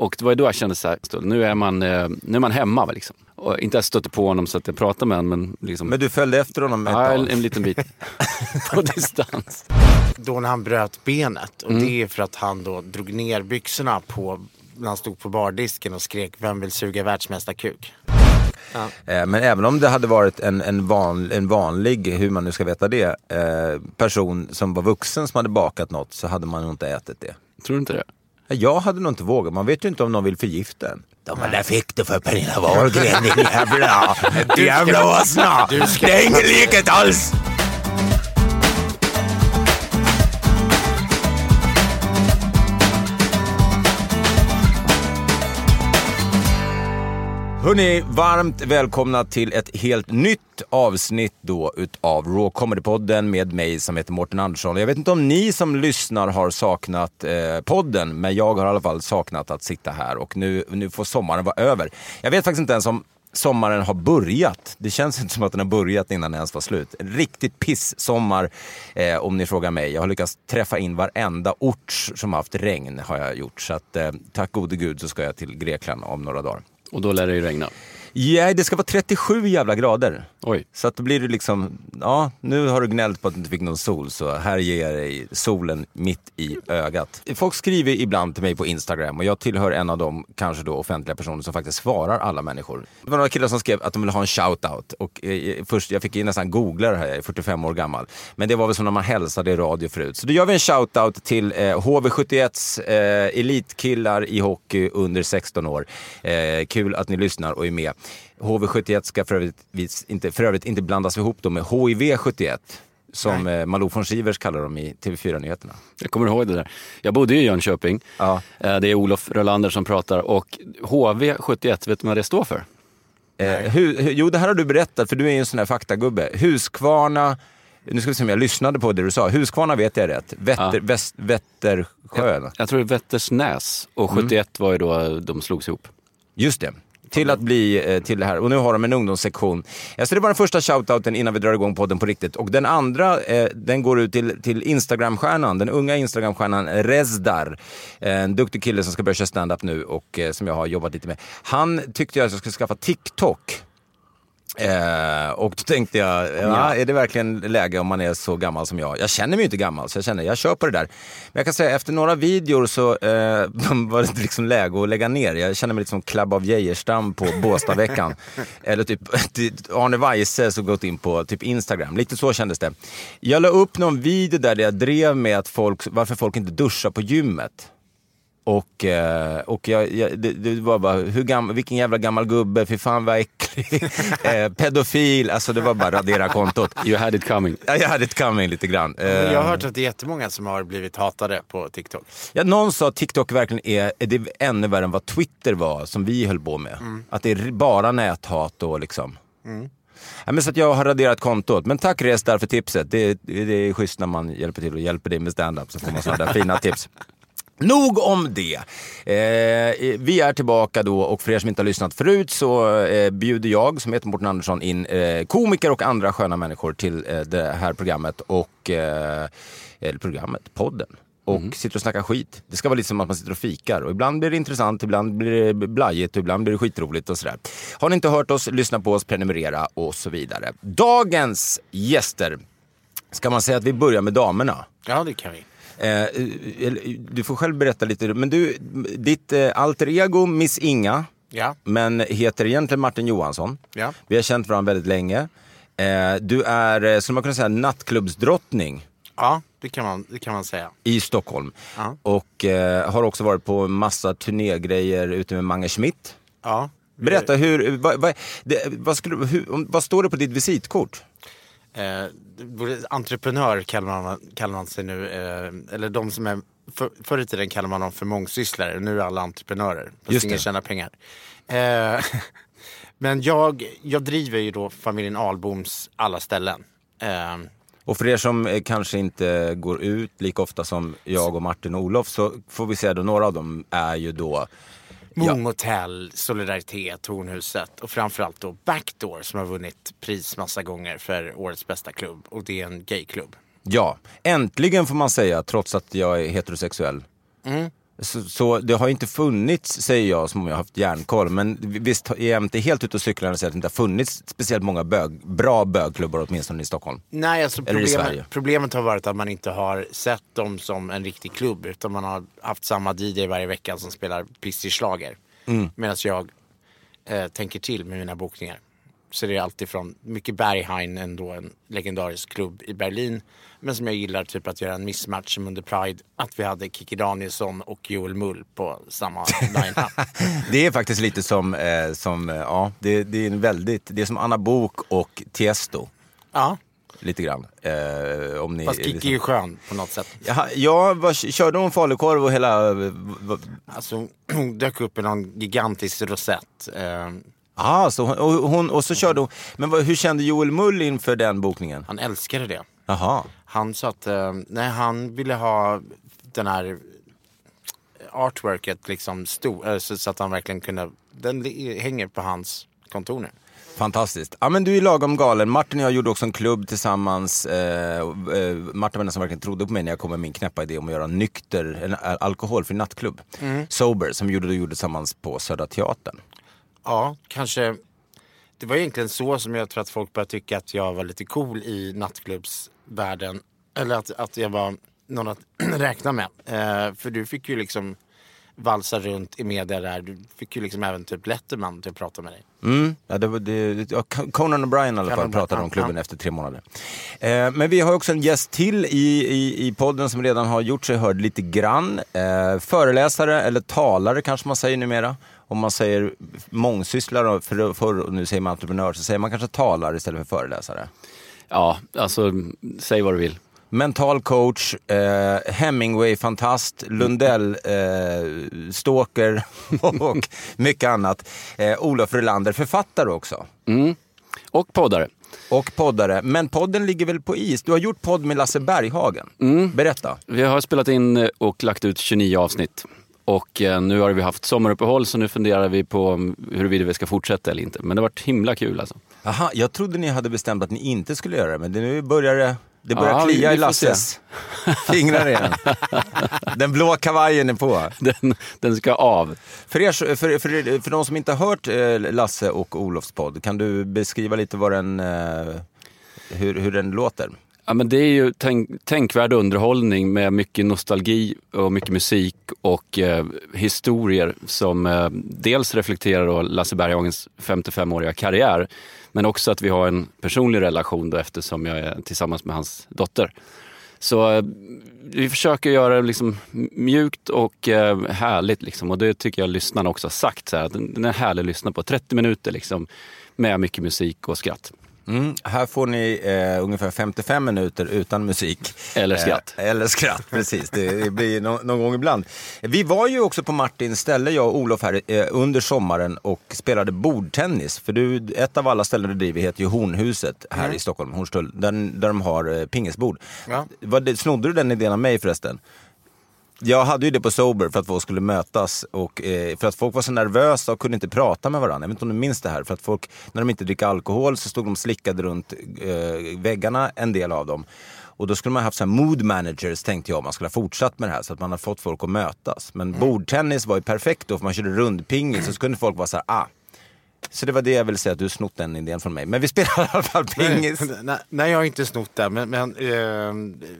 Och det var då jag kände så här, nu är man, eh, nu är man hemma. Liksom. Och inte jag stötte på honom så att jag pratade med honom. Men, liksom, Men du följde efter honom ett ja, en, en liten bit på distans. Då när han bröt benet. Och Mm. det är för att han då drog ner byxorna på, när han stod på bardisken och skrek Vem vill suga världsmästarkuk? Eh, Men även om det hade varit en, en, van, en vanlig, hur man nu ska veta det, eh, person som var vuxen som hade bakat något så hade man nog inte ätit det. Tror du inte det? Jag hade nog inte vågat, man vet ju inte om någon vill förgifta en. De där fick du för Pernilla Wahlgren din jävla, jävla åsna! Det är ingen likhet alls! Hörni, varmt välkomna till ett helt nytt avsnitt då utav Raw Comedy-podden med mig som heter Mårten Andersson. Jag vet inte om ni som lyssnar har saknat eh, podden, men jag har i alla fall saknat att sitta här och nu, nu får sommaren vara över. Jag vet faktiskt inte ens om sommaren har börjat. Det känns inte som att den har börjat innan den ens var slut. En riktigt piss-sommar eh, om ni frågar mig. Jag har lyckats träffa in varenda ort som haft regn har jag gjort. Så att, eh, tack gode gud så ska jag till Grekland om några dagar. Och då lär det ju regna. Ja, det ska vara 37 jävla grader. Oj. Så att då blir det liksom, ja, nu har du gnällt på att du inte fick någon sol, så här ger jag dig solen mitt i ögat. Folk skriver ibland till mig på Instagram och jag tillhör en av de kanske då offentliga personer som faktiskt svarar alla människor. Det var några killar som skrev att de ville ha en shoutout och eh, först, jag fick ju nästan googla det här, jag är 45 år gammal. Men det var väl som när man hälsade i radio förut. Så då gör vi en shoutout till eh, HV71s eh, elitkillar i hockey under 16 år. Eh, kul att ni lyssnar och är med. HV71 ska för övrigt inte, för övrigt inte blandas ihop med HIV71 som eh, Malou von Sivers kallar dem i TV4-nyheterna. Jag kommer ihåg det där. Jag bodde ju i Jönköping. Ja. Eh, Det är Olof Rölander som pratar och HV71, vet du vad det står för? Eh, hu, hu, jo, det här har du berättat för du är ju en sån här faktagubbe. Huskvarna, nu ska vi se om jag lyssnade på det du sa. Huskvarna vet jag rätt. Vätter, Ja. väst, Vättersjön. Jag tror det är Vättersnäs och 71 var ju då de slogs ihop. Just det. Till att bli eh, till det här. Och nu har de en ungdomssektion. Ja, så det var den första shoutouten innan vi drar igång podden på riktigt. Och den andra, eh, den går ut till, till Instagramstjärnan, den unga Instagramstjärnan Rezdar. Eh, En duktig kille som ska börja köra stand-up nu och eh, som jag har jobbat lite med. Han tyckte jag att jag skulle skaffa TikTok. Eh, och då tänkte jag, ja, är det verkligen läge om man är så gammal som jag? Jag känner mig inte gammal, så jag känner, jag kör på det där. Men jag kan säga, efter några videor så eh, var det liksom läge att lägga ner. Jag känner mig lite som Club av Geijerstam på Båstadveckan. Eller typ Arne Weise som gått in på typ Instagram. Lite så kändes det. Jag la upp någon video där jag drev med att folk, varför folk inte duschar på gymmet. Och, eh, och jag, jag, det, det var bara, hur gam, vilken jävla gammal gubbe, fy fan vad äcklig. eh, pedofil, alltså det var bara radera kontot. You had it coming. Ja, jag hade ett coming lite grann. Eh, Men Jag har hört att det är jättemånga som har blivit hatade på TikTok. ja, någon sa att TikTok verkligen är, är det ännu värre än vad Twitter var, som vi höll på med. Att det är bara näthat och liksom. Ja, men så att jag har raderat kontot. Men tack Restar för tipset. Det, det, det är schysst när man hjälper till och hjälper dig med stand-up så får man sådana där fina tips. Nog om det. Eh, vi är tillbaka då och för er som inte har lyssnat förut så eh, bjuder jag, som heter Mårten Andersson, in eh, komiker och andra sköna människor till eh, det här programmet. Och, eh, eller programmet, podden. Och sitter och snackar skit. Det ska vara lite som att man sitter och fikar. Och ibland blir det intressant, ibland blir det blajigt och ibland blir det skitroligt och sådär. Har ni inte hört oss, lyssna på oss, prenumerera och så vidare. Dagens gäster Ska man säga att vi börjar med damerna? Ja, det kan vi. Eh, eller, du får själv berätta lite. Men du, ditt eh, alter ego, Miss Inga, Ja, men heter egentligen Martin Johansson. ja. Vi har känt varandra väldigt länge. Eh, du är, eh, skulle man kunna säga, nattklubbsdrottning ja det, kan man, det kan man säga. i Stockholm. Ja. Och eh, har också varit på massa turnégrejer ute med Mange Schmidt. Ja. Berätta, hur, vad, vad, det, vad, skulle, hur, vad står det på ditt visitkort? Eh, entreprenör kallar man, kallar man sig nu. Eh, eller de som är, för, förr i tiden kallade man dem för mångsysslare. Nu är alla entreprenörer. Fast ingen det. tjänar pengar. Eh, men jag, jag driver ju då familjen Alboms alla ställen. Eh, Och för er som eh, kanske inte går ut lika ofta som jag och Martin och Olof så får vi säga då några av dem är ju då Moon Motel, Solidaritet, Tornhuset och framförallt då Backdoor som har vunnit pris massa gånger för årets bästa klubb. Och det är en gayklubb. Ja, äntligen får man säga, trots att jag är heterosexuell. Mm. Så, så det har inte funnits, säger jag som om jag har haft järnkoll, men visst är jag inte helt ute och cyklar när jag säger att det inte har funnits speciellt många bög, bra bögklubbar åtminstone i Stockholm. Nej, alltså Eller problemet, problemet har varit att man inte har sett dem som en riktig klubb utan man har haft samma DJ varje vecka som spelar pissig schlager. Mm. Medan jag eh, tänker till med mina bokningar. Så det är alltifrån mycket Berghain, ändå en legendarisk klubb i Berlin. Men som jag gillar typ att göra en missmatch som under Pride. Att vi hade Kikki Danielsson och Joel Mull på samma line-up. Det är faktiskt lite som, eh, som eh, ja, det, det är en väldigt, det är som Anna Bok och Tiesto. ja, Lite grann. Eh, om ni, fast Kikki är ju skön på något sätt. Jaha, ja, vad, körde hon falukorv och hela... eh, vad- Alltså, hon dök upp i någon gigantisk rosett. Eh, Ah, så hon, och, hon, och så körde hon... Men vad, hur kände Joel Mull inför den bokningen? han älskade det. Jaha. Han sa att eh, nej, han ville ha den här artworket liksom stor, eh, så, så att han verkligen kunde, den hänger på hans kontor nu. Fantastiskt. Ja men du är lagom galen. Martin och jag gjorde också en klubb tillsammans. Eh, eh, Martin var den som verkligen trodde på mig när jag kom med min knäppa idé om att göra nykter, en al- alkoholfri nattklubb. Sober, som gjorde, gjorde tillsammans på Södra Teatern. Ja, kanske. Det var egentligen så som jag tror att folk började tycka att jag var lite cool i nattklubbsvärlden. Eller att, att jag var någon att räkna med. Eh, för du fick ju liksom valsa runt i media där. Du fick ju liksom även typ Letterman till att prata med dig. Mm. Ja, det var, det, ja, Conan O'Brien i alla fall pratade om klubben ja. efter tre månader. Eh, men vi har också en gäst till i, i, i podden som redan har gjort sig hörd lite grann. Eh, föreläsare, eller talare kanske man säger numera. Om man säger mångsysslare för, förr och nu säger man entreprenör så säger man kanske talare istället för föreläsare. Ja, alltså säg vad du vill. Mental coach, eh, Hemingway-fantast, Lundell-stalker och mycket annat. Eh, Olof Relander, författare också. Och poddare. Och poddare. Men podden ligger väl på is? Du har gjort podd med Lasse Berghagen. Berätta. Vi har spelat in eh, och lagt ut 29 avsnitt. Och eh, nu har vi haft sommaruppehåll så nu funderar vi på mm, huruvida vi ska fortsätta eller inte. Men det har varit himla kul alltså. Aha, jag trodde ni hade bestämt att ni inte skulle göra det, men det, nu börjar det, det börjar Ja, klia i Lasses fingrar igen. Den blå kavajen är på. Den, den ska av. För, er, för, för, för de som inte har hört eh, Lasse och Olofs podd, kan du beskriva lite vad den, eh, hur, hur den låter? Ja, men det är ju tänk, tänkvärd underhållning med mycket nostalgi och mycket musik och eh, historier som eh, dels reflekterar då Lasse Berghagens 55-åriga karriär men också att vi har en personlig relation då eftersom jag är tillsammans med hans dotter. Så eh, vi försöker göra det liksom mjukt och eh, härligt liksom. och det tycker jag lyssnarna också har sagt. Så här, att den den är härlig att lyssna på. 30 minuter liksom, med mycket musik och skratt. Mm, här får ni eh, ungefär 55 minuter utan musik. Eller skratt. Eh, eller skratt, precis. Det, det blir no, någon gång ibland. Vi var ju också på Martins ställe, jag och Olof, här eh, under sommaren och spelade bordtennis. För du, ett av alla ställen du driver heter ju Hornhuset här i Stockholm, Hornstull, där, där de har eh, pingisbord. Ja. Vad snodde du den idén av mig förresten? Jag hade ju det på Sober för att folk skulle mötas och eh, för att folk var så nervösa och kunde inte prata med varandra. Jag vet inte om du minns det här? För att folk, när de inte dricker alkohol så stod de slickade runt eh, väggarna, en del av dem. Och då skulle man haft så mood managers tänkte jag, om man skulle ha fortsatt med det här så att man har fått folk att mötas. Men bordtennis var ju perfekt då för man körde rundpingis så kunde folk vara så här, ah, Så det var det jag ville säga, att du snott den idén från mig. Men vi spelar i alla fall pingis. Nej, nej, jag har inte snott det. Men, men eh,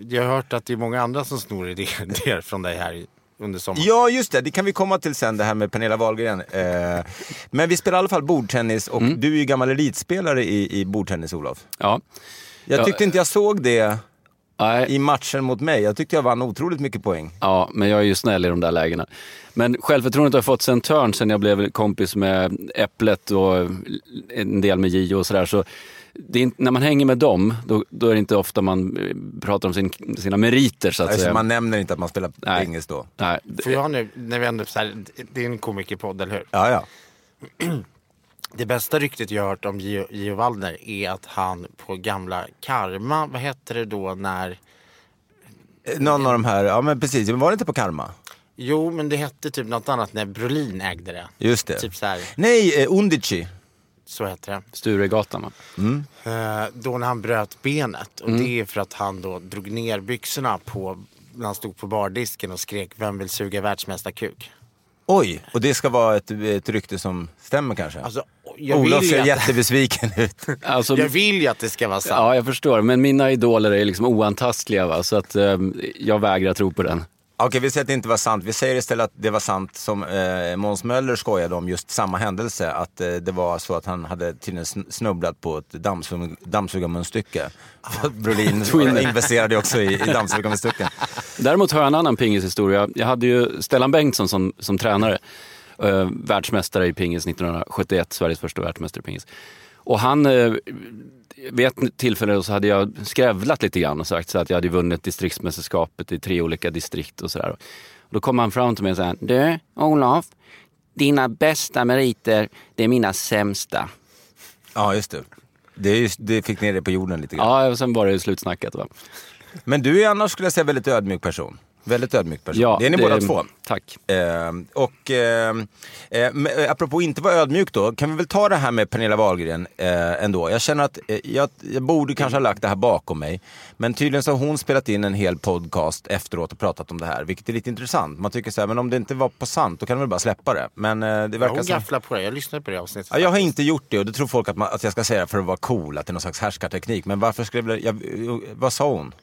jag har hört att det är många andra som snor idéer från dig här under sommaren. Ja, just det. Det kan vi komma till sen, det här med Pernilla Wahlgren. Eh, men vi spelar i alla fall bordtennis och du är ju gammal elitspelare i, i bordtennis, Olof. Ja. Jag Ja, tyckte inte jag såg det Nej, i matchen mot mig. Jag tyckte jag vann otroligt mycket poäng. Ja, men jag är ju snäll i de där lägena. Men självförtroendet har fått sig en törn sen jag blev kompis med Äpplet och en del med Gio och sådär. Så det är inte, när man hänger med dem, då, då är det inte ofta man eh, pratar om sin, sina meriter så att Alltså, säga. man nämner inte att man spelar Nej. pingis då. Nej, det- Får jag nu, när vi ändå så här, det är en komikerpodd, eller hur? Ja, ja. Det bästa ryktet jag har hört om Gio, Waldner är att han på gamla Karma, vad hette det då när... Någon av de här, ja men precis, men var det inte på Karma? Jo, men det hette typ något annat när Brolin ägde det. Just det. Typ så här, Nej, eh, Undici. så hette det. Sturegatan va? Eh, då när han bröt benet. Och det är för att han då drog ner byxorna på, när han stod på bardisken och skrek Vem vill suga världsmästarkuk? Oj, och det ska vara ett, ett rykte som stämmer kanske? Alltså, jag Olof vill, ser att, jättebesviken ut. Alltså, jag vill ju att det ska vara sant. ja, jag förstår. Men mina idoler är liksom oantastliga va? så att eh, jag vägrar tro på den. Okej, vi säger att det inte var sant. Vi säger istället att det var sant som eh, Måns Möller skojade om just samma händelse. Att eh, det var så att han hade tydligen sn- snubblat på ett dammsug- dammsugarmunstycke. Att Brolin investerade också i, i dammsugarmunstycken. Däremot har jag en annan pingishistoria. Jag hade ju Stellan Bengtsson som, som tränare. Eh, världsmästare i pingis 1971, Sveriges första världsmästare i pingis. Och han, eh, vid ett tillfälle så hade jag skrävlat lite grann och sagt så att jag hade vunnit distriktsmästerskapet i tre olika distrikt och sådär. Då kom han fram till mig och sa, du Olof, dina bästa meriter, det är mina sämsta. Ja, just det. Det, just, det fick ner det på jorden lite grann. Ja, och sen var det slutsnackat. Va? Men du är annars, skulle jag säga, väldigt ödmjuk person. Väldigt ödmjuk person. det är ni båda två. Tack. Eh, och eh, eh, apropå inte vara ödmjuk då, kan vi väl ta det här med Pernilla Wahlgren eh, ändå. Jag känner att eh, jag, jag borde kanske ha lagt det här bakom mig. Men tydligen så har hon spelat in en hel podcast efteråt och pratat om det här, vilket är lite intressant. Man tycker så här, men om det inte var på sant, då kan de väl bara släppa det. Men eh, det Ja, verkar hon som... gafflar på det. Jag lyssnade på det avsnittet. Ja, jag har inte gjort det och det tror folk att, man, att jag ska säga för att vara cool, att det är någon slags härskarteknik. Men varför skulle jag, jag Vad sa hon?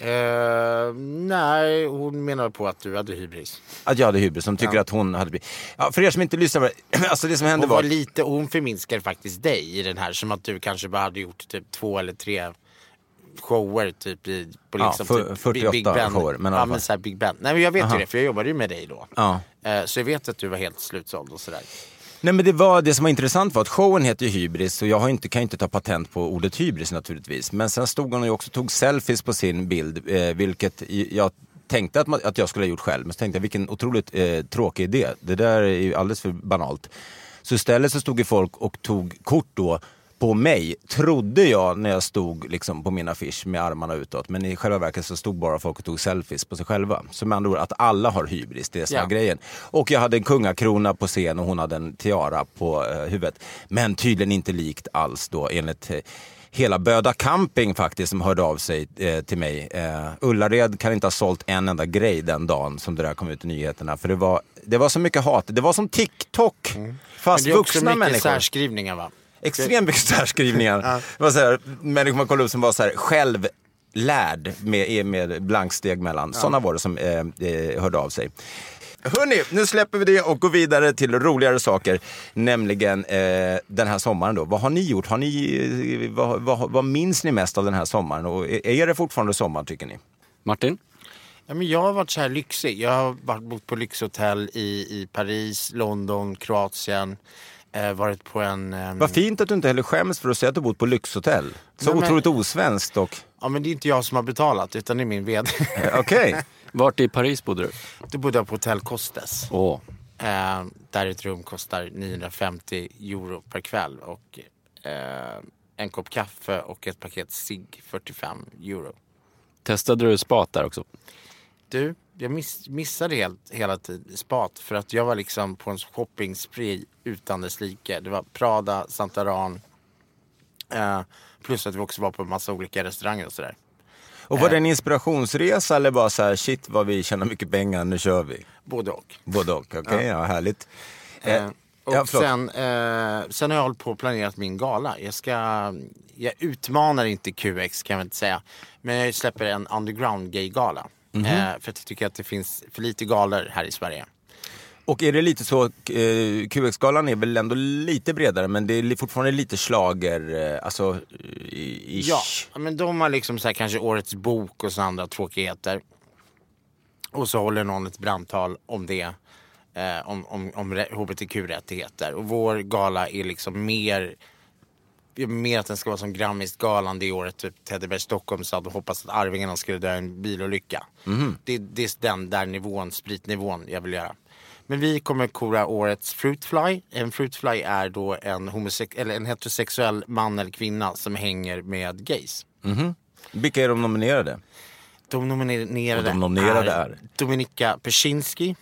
Eh, nej, hon menade på att du hade hybris. Att jag hade hybris, som tycker att hon hade. Ja, för er som inte lyssnar, alltså det som hände Hon var var... lite, hon förminskade faktiskt dig i den här. Som att du kanske bara hade gjort typ två eller tre shower typ i, på Ja, liksom för- typ 48 Big Ben. shower, men ja, men så Big Ben. Nej men jag vet Aha. ju det för jag jobbade ju med dig då. Ja. Eh, så jag vet att du var helt slutsåld och sådär. Nej men det, var, det som var intressant var att showen heter ju Hybris och jag har inte, kan ju inte ta patent på ordet hybris naturligtvis. Men sen stod hon och också tog selfies på sin bild, eh, vilket jag tänkte att, man, att jag skulle ha gjort själv. Men så tänkte jag vilken otroligt eh, tråkig idé. Det där är ju alldeles för banalt. Så istället så stod ju folk och tog kort då på mig, trodde jag när jag stod liksom på min affisch med armarna utåt. Men i själva verket så stod bara folk och tog selfies på sig själva. Så med andra ord att alla har hybris, det är Ja. grejen. Och jag hade en kungakrona på scen och hon hade en tiara på eh, huvudet. Men tydligen inte likt alls då enligt eh, hela Böda Camping faktiskt som hörde av sig eh, till mig. Eh, Ullared kan inte ha sålt en enda grej den dagen som det där kom ut i nyheterna. För det var, det var så mycket hat. Det var som TikTok. Fast Mm. Men det är också vuxna mycket människor. särskrivningar va? Extremt mycket särskrivningar. Det var så här, människor man kollade upp som var så här, självlärd med, med blanksteg mellan. Sådana var det som eh, eh, hörde av sig. Hörni, nu släpper vi det och går vidare till roligare saker. Nämligen eh, den här sommaren då. Vad har ni gjort? Har ni, eh, vad, vad, vad minns ni mest av den här sommaren? Och är, är det fortfarande sommar tycker ni? Martin? Ja, men jag har varit så här lyxig. Jag har varit bott på lyxhotell i, i Paris, London, Kroatien. Eh, varit på en... ehm, Vad fint att du inte heller skäms för att säga att du bott på lyxhotell. Så Nej, men- otroligt osvenskt och... Ja men det är inte jag som har betalat utan det är min vd. eh, Okej. Vart i Paris bodde du? Då bodde jag på Hotell Costes. Åh, Eh, där ett rum kostar 950 euro per kväll och eh, en kopp kaffe och ett paket cigg 45 euro. testade du spat där också? Du, jag miss, missade helt, hela tiden spat för att jag var liksom på en shopping-spree utan dess like. Det var Prada, Saint Laurent, eh, plus att vi också var på en massa olika restauranger och sådär. Och var det en inspirationsresa eller bara så här, shit vad vi tjänar mycket pengar, nu kör vi? Både och. Både och, okej, ja. härligt. Eh, Eh, Och Ja, sen, eh, sen har jag hållit på och planerat min gala. Jag, ska, jag utmanar inte QX kan jag väl inte säga. Men jag släpper en underground gay-gala. Mhm. Eh, för att jag tycker att det finns för lite galor här i Sverige. Och är det lite så, eh, QX-galan är väl ändå lite bredare men det är fortfarande lite slager, eh, alltså ish. Ja, men de har liksom så här, kanske årets bok och så andra tråkigheter. Och så håller någon ett brandtal om det. Eh, om om, om hbtq-rättigheter. Och vår gala är liksom mer mer att den ska vara som Grammisgalan det året typ Teddyberg Stockholm sa att de hoppas att Arvingarna skulle dö i en bilolycka. Det, det är den där nivån, spritnivån jag vill göra. Men vi kommer kora årets Fruitfly. En Fruitfly är då en, homosek- eller en heterosexuell man eller kvinna som hänger med gays. Vilka är de nominerade? De nominerade, de nominerade är? Mm. Dominika Persinski.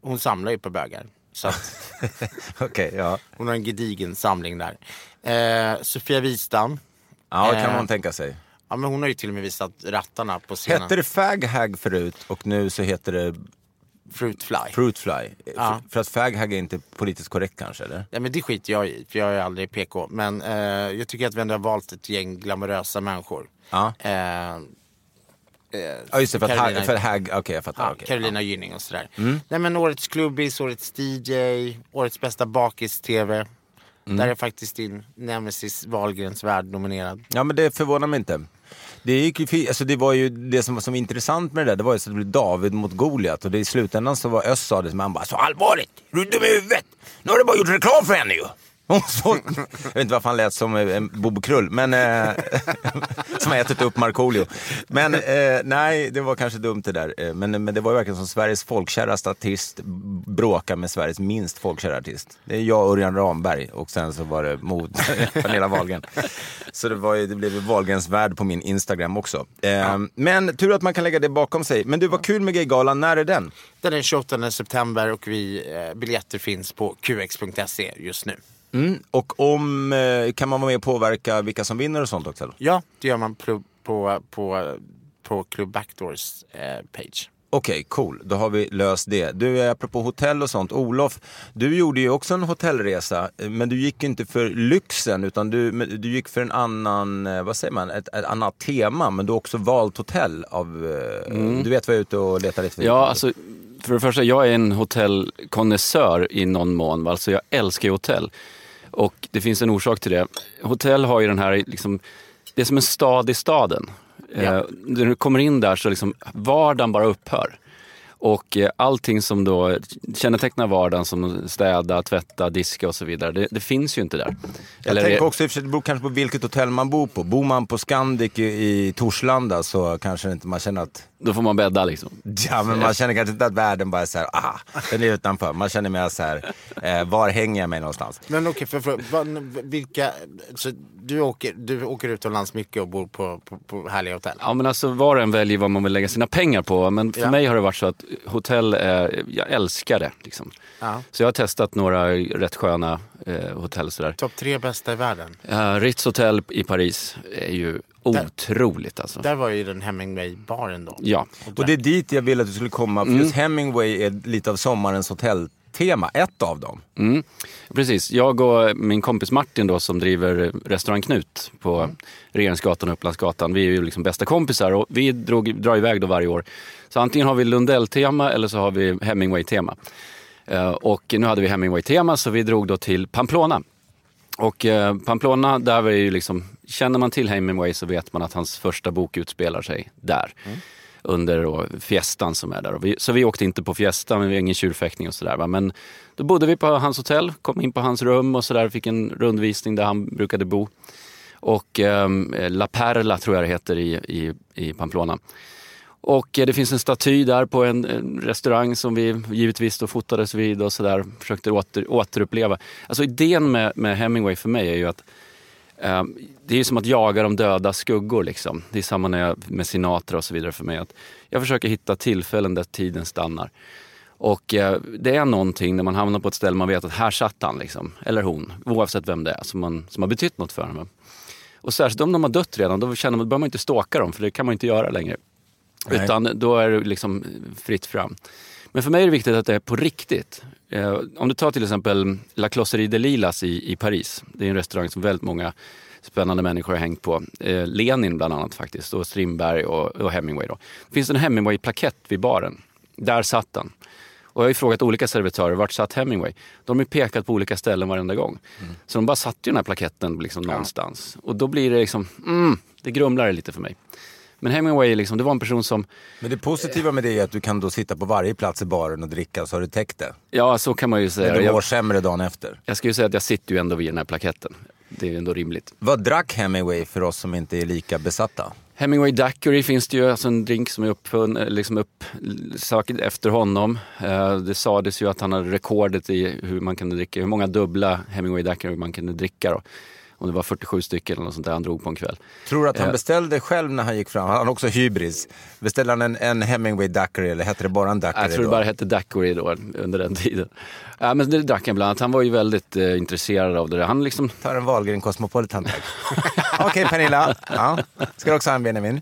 Hon samlar ju på bögar. Så att Okej, ja. hon har en gedigen samling där. Eh, Sofia Wistam. Ja, det kan Eh, man tänka sig. Ja, men hon har ju till och med visat rattarna på scenen. Hette det Fag Hag förut och nu så heter det Fruitfly. Fruitfly? Ja. För, att Fag Hag är inte politiskt korrekt kanske, eller? Ja, men det skiter jag i, för jag är aldrig PK. Men eh, jag tycker att vi ändå har valt ett gäng glamorösa människor. Ja. Eh, Ja, just det, för att Carolina- Hag, för Hag okej jag fattar. Ja, okej. Carolina Gynning och sådär. Nej men årets klubbis, årets DJ, årets bästa bakis-tv. Där är faktiskt din Nemesis Wahlgrens värld nominerad. Ja, men det förvånar mig inte. Det, gick ju, alltså det var ju det som var som var intressant med det där, det var ju så att det blev David mot Goliat och det i slutändan så var Öss sa det som han bara, så allvarligt, är du dum i huvudet? Nu har du bara gjort reklam för henne ju. Jag vet inte varför han lät som eh, en Bobo Krull, men eh, som har ätit upp Markoolio. Men eh, nej, det var kanske dumt det där. Eh, Men, men det var ju verkligen som Sveriges folkkäraste artist bråkar med Sveriges minst folkkära artist. Det är jag och Örjan Ramberg och sen så var det mot Pernilla Wahlgren. Så det, var ju, det blev ju Wahlgrens värld på min Instagram också. Eh, Men tur att man kan lägga det bakom sig. Men du, var kul med Gaygalan. När är den? Den är den 28 september och vi, eh, biljetter finns på qx.se just nu. Mm. Och om, eh, kan man vara med och påverka vilka som vinner och sånt också? Ja, det gör man på, på, på, på Club Backdoors eh, page. Okej, cool. Då har vi löst det. Du, eh, apropå hotell och sånt. Olof, du gjorde ju också en hotellresa, eh, men du gick inte för lyxen, utan du, du gick för en annan, vad säger man, ett, ett annat tema, men du har också valt hotell av, eh, du vet vad jag är ute och letar lite för. Ja, alltså, för det första, jag är en hotellkonnässör i någon mån. va. Alltså, jag älskar ju hotell. Och det finns en orsak till det. Hotell har ju den här, liksom, det är som en stad i staden. Eh, när du kommer in där så liksom vardagen bara upphör. Och eh, allting som då kännetecknar vardagen som städa, tvätta, diska och så vidare, det, det finns ju inte där. Jag tänker också, det beror kanske på vilket hotell man bor på. Bor man på Scandic i, i Torslanda så kanske inte man känner att Då får man bädda liksom. Ja, men man känner kanske inte att världen bara är så här, ah, den är utanför. Man känner mer så här, eh, var hänger jag mig någonstans? Men okej, för, för, vad- vilka, så du, åker, du åker utomlands mycket och bor på, på, på härliga hotell? Ja men alltså var och en väljer vad man vill lägga sina pengar på. Men för Ja. mig har det varit så att hotell, är, jag älskar det. Liksom. Ja. Så jag har testat några rätt sköna eh, hotell sådär. Topp tre bästa i världen. Uh, Ritz Hotel i Paris är ju otroligt alltså. Där var ju den Hemingway-baren då. Ja. Och det är dit jag ville att du skulle komma, för just Hemingway är lite av sommarens hotelltema, ett av dem. Mm. Precis, jag och min kompis Martin då som driver restaurang Knut på Regeringsgatan och Upplandsgatan. Vi är ju liksom bästa kompisar och vi drog, drar iväg då varje år. Så antingen har vi Lundell-tema eller så har vi Hemingway-tema. Eh, och nu hade vi Hemingway-tema så vi drog då till Pamplona. Och eh, Pamplona, där var ju liksom, känner man till Hemingway så vet man att hans första bok utspelar sig där. Under då fiestan som är där. Vi, så vi åkte inte på fiesta, men vi ingen tjurfäktning och sådär. Men då bodde vi på hans hotell, kom in på hans rum och sådär, fick en rundvisning där han brukade bo. Och ehm, La Perla tror jag det heter i, i, i Pamplona. Och eh, det finns en staty där på en, en restaurang som vi givetvis då fotades vid och sådär. Försökte åter, återuppleva. Alltså idén med, med Hemingway för mig är ju att eh, det är ju som att jaga de döda skuggor. Liksom. Det är samma när jag, med Sinatra och så vidare för mig. Att jag försöker hitta tillfällen där tiden stannar. Och eh, det är någonting när man hamnar på ett ställe man vet att här satt han, liksom, eller hon, oavsett vem det är, som, man, som har betytt något för en. Och särskilt om de har dött redan, då känner man, då behöver man inte stalka dem, för det kan man inte göra längre. Nej. Utan då är det liksom fritt fram. Men för mig är det viktigt att det är på riktigt. Eh, om du tar till exempel La Closerie de Lilas i, i Paris. Det är en restaurang som väldigt många spännande människor har hängt på. Eh, Lenin bland annat faktiskt och Strindberg och, och Hemingway. Då. Det finns en Hemingway-plakett vid baren. Där satt den. Och jag har ju frågat olika servitörer, vart satt Hemingway? De har ju pekat på olika ställen varenda gång. Så de bara satte ju den här plaketten liksom någonstans. Och då blir det liksom, mm, det grumlar lite för mig. Men Hemingway, liksom, det var en person som, Men det positiva med det är att du kan då sitta på varje plats i baren och dricka så har du täckt det. ja så kan man ju säga. Men du mår sämre dagen efter. jag ska ju säga att jag sitter ju ändå vid den här plaketten. Det är ju ändå rimligt. Vad drack Hemingway för oss som inte är lika besatta? Hemingway Daiquiri finns det ju, alltså en drink som är uppfunn, liksom uppsaken efter honom. Eh, Det sades ju att han hade rekordet i hur man kunde dricka, hur många dubbla Hemingway Daiquiri man kunde dricka då. Om det var 47 stycken eller något sånt där han drog på en kväll. Tror du att han Eh. beställde själv när han gick fram? Han har också hybris. Beställde han en, en Hemingway Daiquiri eller hette det bara en Daiquiri Jag tror det bara hette Daiquiri då under den tiden. Ja, men det drack han bland annat. Han var ju väldigt eh, intresserad av det där. Han liksom, Tar en Wahlgren Cosmopolitan tack. Okej Pernilla, ja. ska du också ha en Benjamin?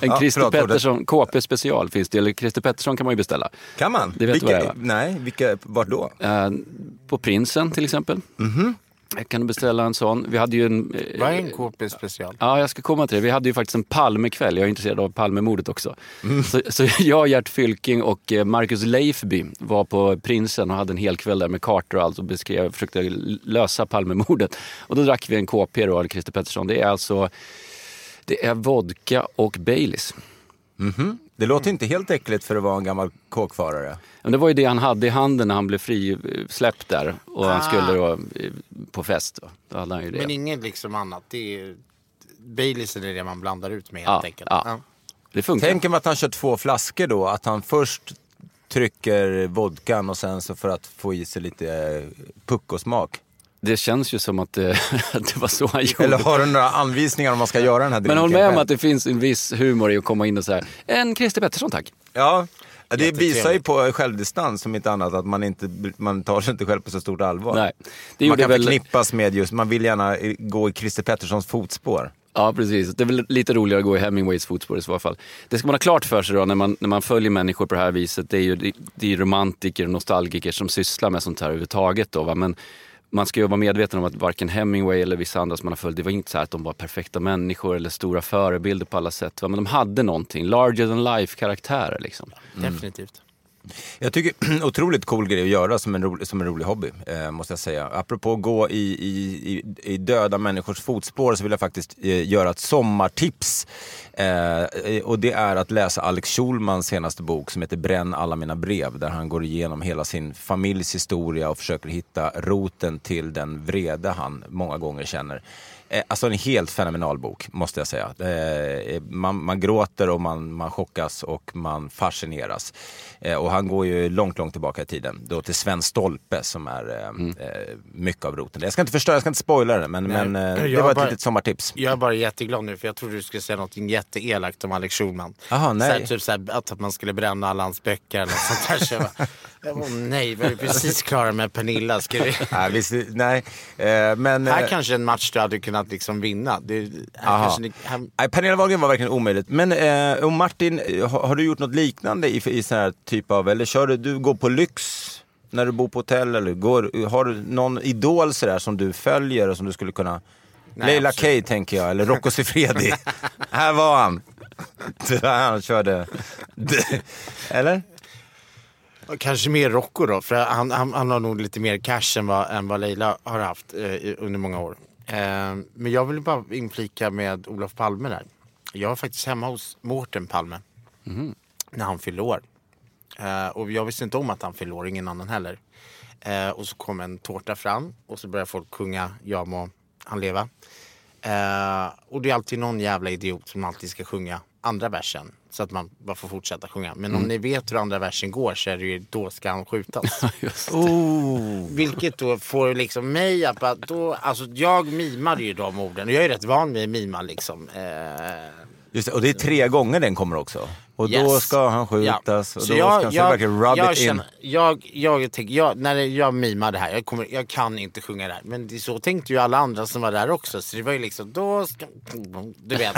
en Ja, Christer. Pettersson, KP special finns det, eller Christer Pettersson kan man ju beställa. Kan man? Det vet du vilka, vad det är, va? Nej, vilka, vart då? Eh, på Prinsen till exempel. Mhm. Jag kan beställa en sån. Vi hade ju en... eh, Vad är en KP special? Ja, jag ska komma till det. Vi hade ju faktiskt en Palmekväll. Jag är intresserad av Palmemordet också. Mm. Så, så jag, Gert Fylking och eh, Marcus Leifby var på Prinsen och hade en hel kväll där med kartor och allt och beskrev, försökte lösa Palmemordet. Och då drack vi en KP då, eller Christer Pettersson. Det är alltså det är vodka och Baileys. Det låter inte helt äckligt för att vara en gammal kåkfarare. Men det var ju det han hade i handen när han blev frisläppt där och han skulle då eh, på fest. Då, då hade han ju det. Men inget liksom annat. Det är, Baileys är det man blandar ut med helt Ja, enkelt. ja. Det funkar. Tänk mig att han kör två flaskor då. Att han först trycker vodkan och sen så för att få i sig lite eh, puckosmak. Det känns ju som att det, att det var så han gjorde. Eller har du några anvisningar om man ska göra den här Men drinken håll med om att det finns en viss humor i att komma in och säga en Christer Pettersson tack. Ja, det visar ju på självdistans som inte annat att man, inte, man tar sig inte själv på så stort allvar. Nej. Det man kan väl, förknippas med just, man vill gärna gå i Christer Petterssons fotspår. Ja precis, det är väl lite roligare att gå i Hemingways fotspår i så fall. Det ska man ha klart för sig då när man, när man följer människor på det här viset. Det är ju det är romantiker och nostalgiker som sysslar med sånt här överhuvudtaget. Då, va? Men man ska ju vara medveten om att varken Hemingway eller vissa andra som man har följt, det var inte så här att de var perfekta människor eller stora förebilder på alla sätt. Va? Men de hade någonting, larger than life karaktärer liksom. Definitivt. Jag tycker otroligt cool grej att göra som en rolig, som en rolig hobby, eh, måste jag säga. Apropå att gå i, i, i, i döda människors fotspår så vill jag faktiskt eh, göra ett sommartips. Eh, och det är att läsa Alex Schulmans senaste bok som heter Bränn alla mina brev. Där han går igenom hela sin familjs historia och försöker hitta roten till den vrede han många gånger känner. Eh, Alltså en helt fenomenal bok, måste jag säga. Eh, man, man gråter och man, man chockas och man fascineras. Eh, och han går ju långt, långt tillbaka i tiden. Då till Sven Stolpe som är eh, eh, mycket av roten. Jag ska inte förstöra, jag ska inte spoila det, men, Nej, men eh, det var ett bara- litet sommartips. Jag är bara jätteglad nu för jag trodde du skulle säga något jätteelakt om Alex Schulman. Jaha, nej. Såhär, typ såhär, att man skulle bränna alla hans böcker eller något sånt där. Jag bara, bara, nej, vi är precis klara med Pernilla. Ska vi... Nej, visst, nej. Eh, men, Här eh, kanske en match du hade kunnat liksom vinna. Det, här Aha. ni, här, Nej, Pernilla Wahlgren var verkligen omöjligt. Men eh, och Martin, eh, har, har du gjort något liknande i, i sån här typ av, eller kör du, du går på lyx när du bor på hotell eller går, har du någon idol sådär som du följer och som du skulle kunna Leila. Kay tänker jag, eller Rocco Siffredi. här var han. Där han körde. eller? Kanske mer Rocco då, för han, han, han har nog lite mer cash än vad, än vad Leila har haft eh, under många år. Eh, men jag vill bara inflika med Olof Palme där. Jag var faktiskt hemma hos Mårten Palme när han fyllde år. Eh, och jag visste inte om att han fyllde år, ingen annan heller. Eh, och så kom en tårta fram och så började folk sjunga Jag må han leva. Eh, och det är alltid någon jävla idiot som alltid ska sjunga andra versen. Så att man bara får fortsätta sjunga. Men om ni vet hur andra versen går så är det ju då ska han skjutas. Just. Vilket då får liksom mig att bara, då, alltså jag mimade ju de orden och jag är rätt van vid att mima liksom. Eh, Just det, och det är tre gånger den kommer också. Och då Yes. ska han skjutas Ja. och då ska jag- han så jag- verkligen rub jag it in. känner- Jag, jag, tänker, jag, när jag mimar det här, jag, kommer, jag kan inte sjunga det här. Men det, så tänkte ju alla andra som var där också. Så det var ju liksom, då ska... Du vet.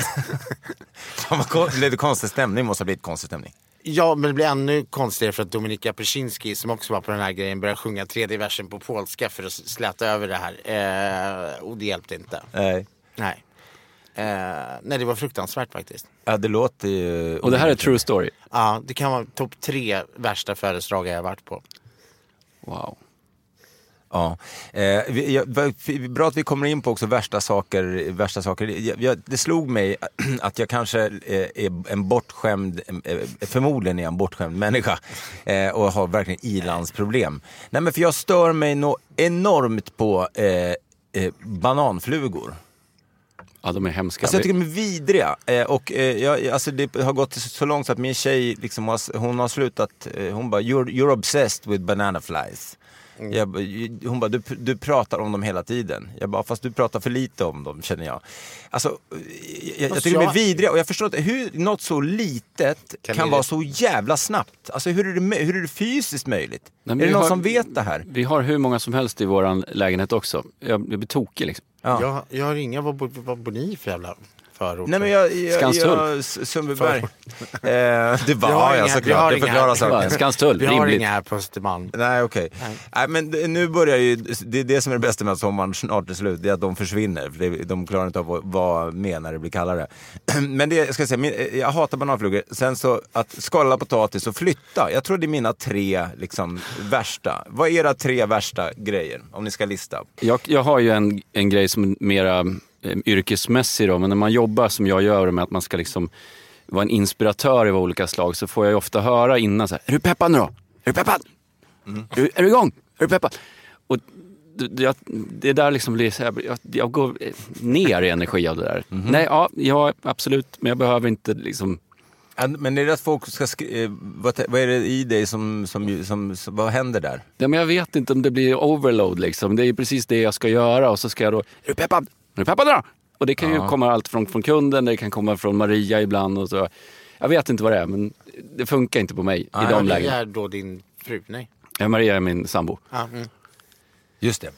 Kon- Lite konstig stämning måste ha blivit konstig stämning. Ja, men det blir ännu konstigare för att Dominika Persinski som också var på den här grejen började sjunga tredje versen på polska för att släta över det här. Eh, och det hjälpte inte. Nej. Nej. Eh, nej, det var fruktansvärt faktiskt. Ja, det låter ju... Och det här är true story. Ja, det kan vara topp tre värsta födelsedagar jag har varit på. Wow. Ja. Eh, vi, ja, bra att vi kommer in på också värsta saker. Värsta saker. Jag, jag, det slog mig att jag kanske eh, är en bortskämd, eh, förmodligen är jag en bortskämd människa eh, och har verkligen ilandsproblem. Nej men för jag stör mig nå enormt på eh, eh, bananflugor. Ja, de är hemska. Alltså jag tycker de är vidriga. Eh, och eh, jag, alltså det har gått så långt så att min tjej liksom hon har slutat, eh, hon bara you're, you're obsessed with banana flies. Jag, bara, hon bara, du, du pratar om dem hela tiden. Jag bara, fast du pratar för lite om dem känner jag. Alltså, jag, jag Fast tycker de är jag- vidriga och jag förstår inte hur något så litet kan, Kan vara så jävla snabbt. Alltså hur är det, hur är det fysiskt möjligt? Nej, är det någon har- som vet det här? Vi har hur många som helst i vår lägenhet också. Jag, jag blir tokig liksom. Ja. Jag, jag har inga, vad, bo- vad bor ni för jävla förort? Nej men jag... jag, Skanstull. jag Sundbyberg. eh, det var Vi har ja, inga- vi såklart. har Det förklarar saken. Skanstull, Vi har rimligt. inga här på Östermalm. Nej okej. Nej men det- nu börjar ju, det är det som är det bästa med att sommaren snart är slut, det är att de försvinner. För det, de klarar inte av att vara med när det blir kallare. Men det, jag ska säga, min, jag hatar bananflugor. Sen så att skala potatis och flytta. Jag tror det är mina tre liksom värsta. Vad är era tre värsta grejer? Om ni ska lista. Jag, jag har ju en, en grej som är mera yrkesmässig då, men när man jobbar som jag gör med att man ska liksom vara en inspiratör av olika slag så får jag ju ofta höra innan så här, är du peppad nu då? Är du peppad? Är, du, är du igång? Är du peppad? Och det, det, där liksom blir så här, jag, jag går ner i energi av det där. Nej, ja, ja, absolut, men jag behöver inte liksom Men är det att folk ska skri- eh, vad, vad är det i dig som, som, som, som, vad händer där? Ja, men jag vet inte om det blir overload liksom. Det är precis det jag ska göra och så ska jag då, är du peppad? Är du peppad? Och det kan ju komma allt från, från kunden, det kan komma från Maria ibland och så. Jag vet inte vad det är, men det funkar inte på mig i de Maria lägena. är då din fru? Nej. Ja, Maria är min sambo. Ja, mm. Just det.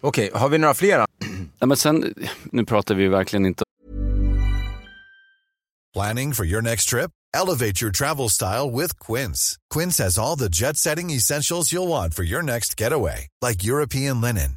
Okej, har vi några fler? Ja, men sen, nu pratar vi verkligen inte Planning for your next trip? Elevate your travel style with Quince. Quince has all the jet setting essentials you'll want for your next getaway, like European linen,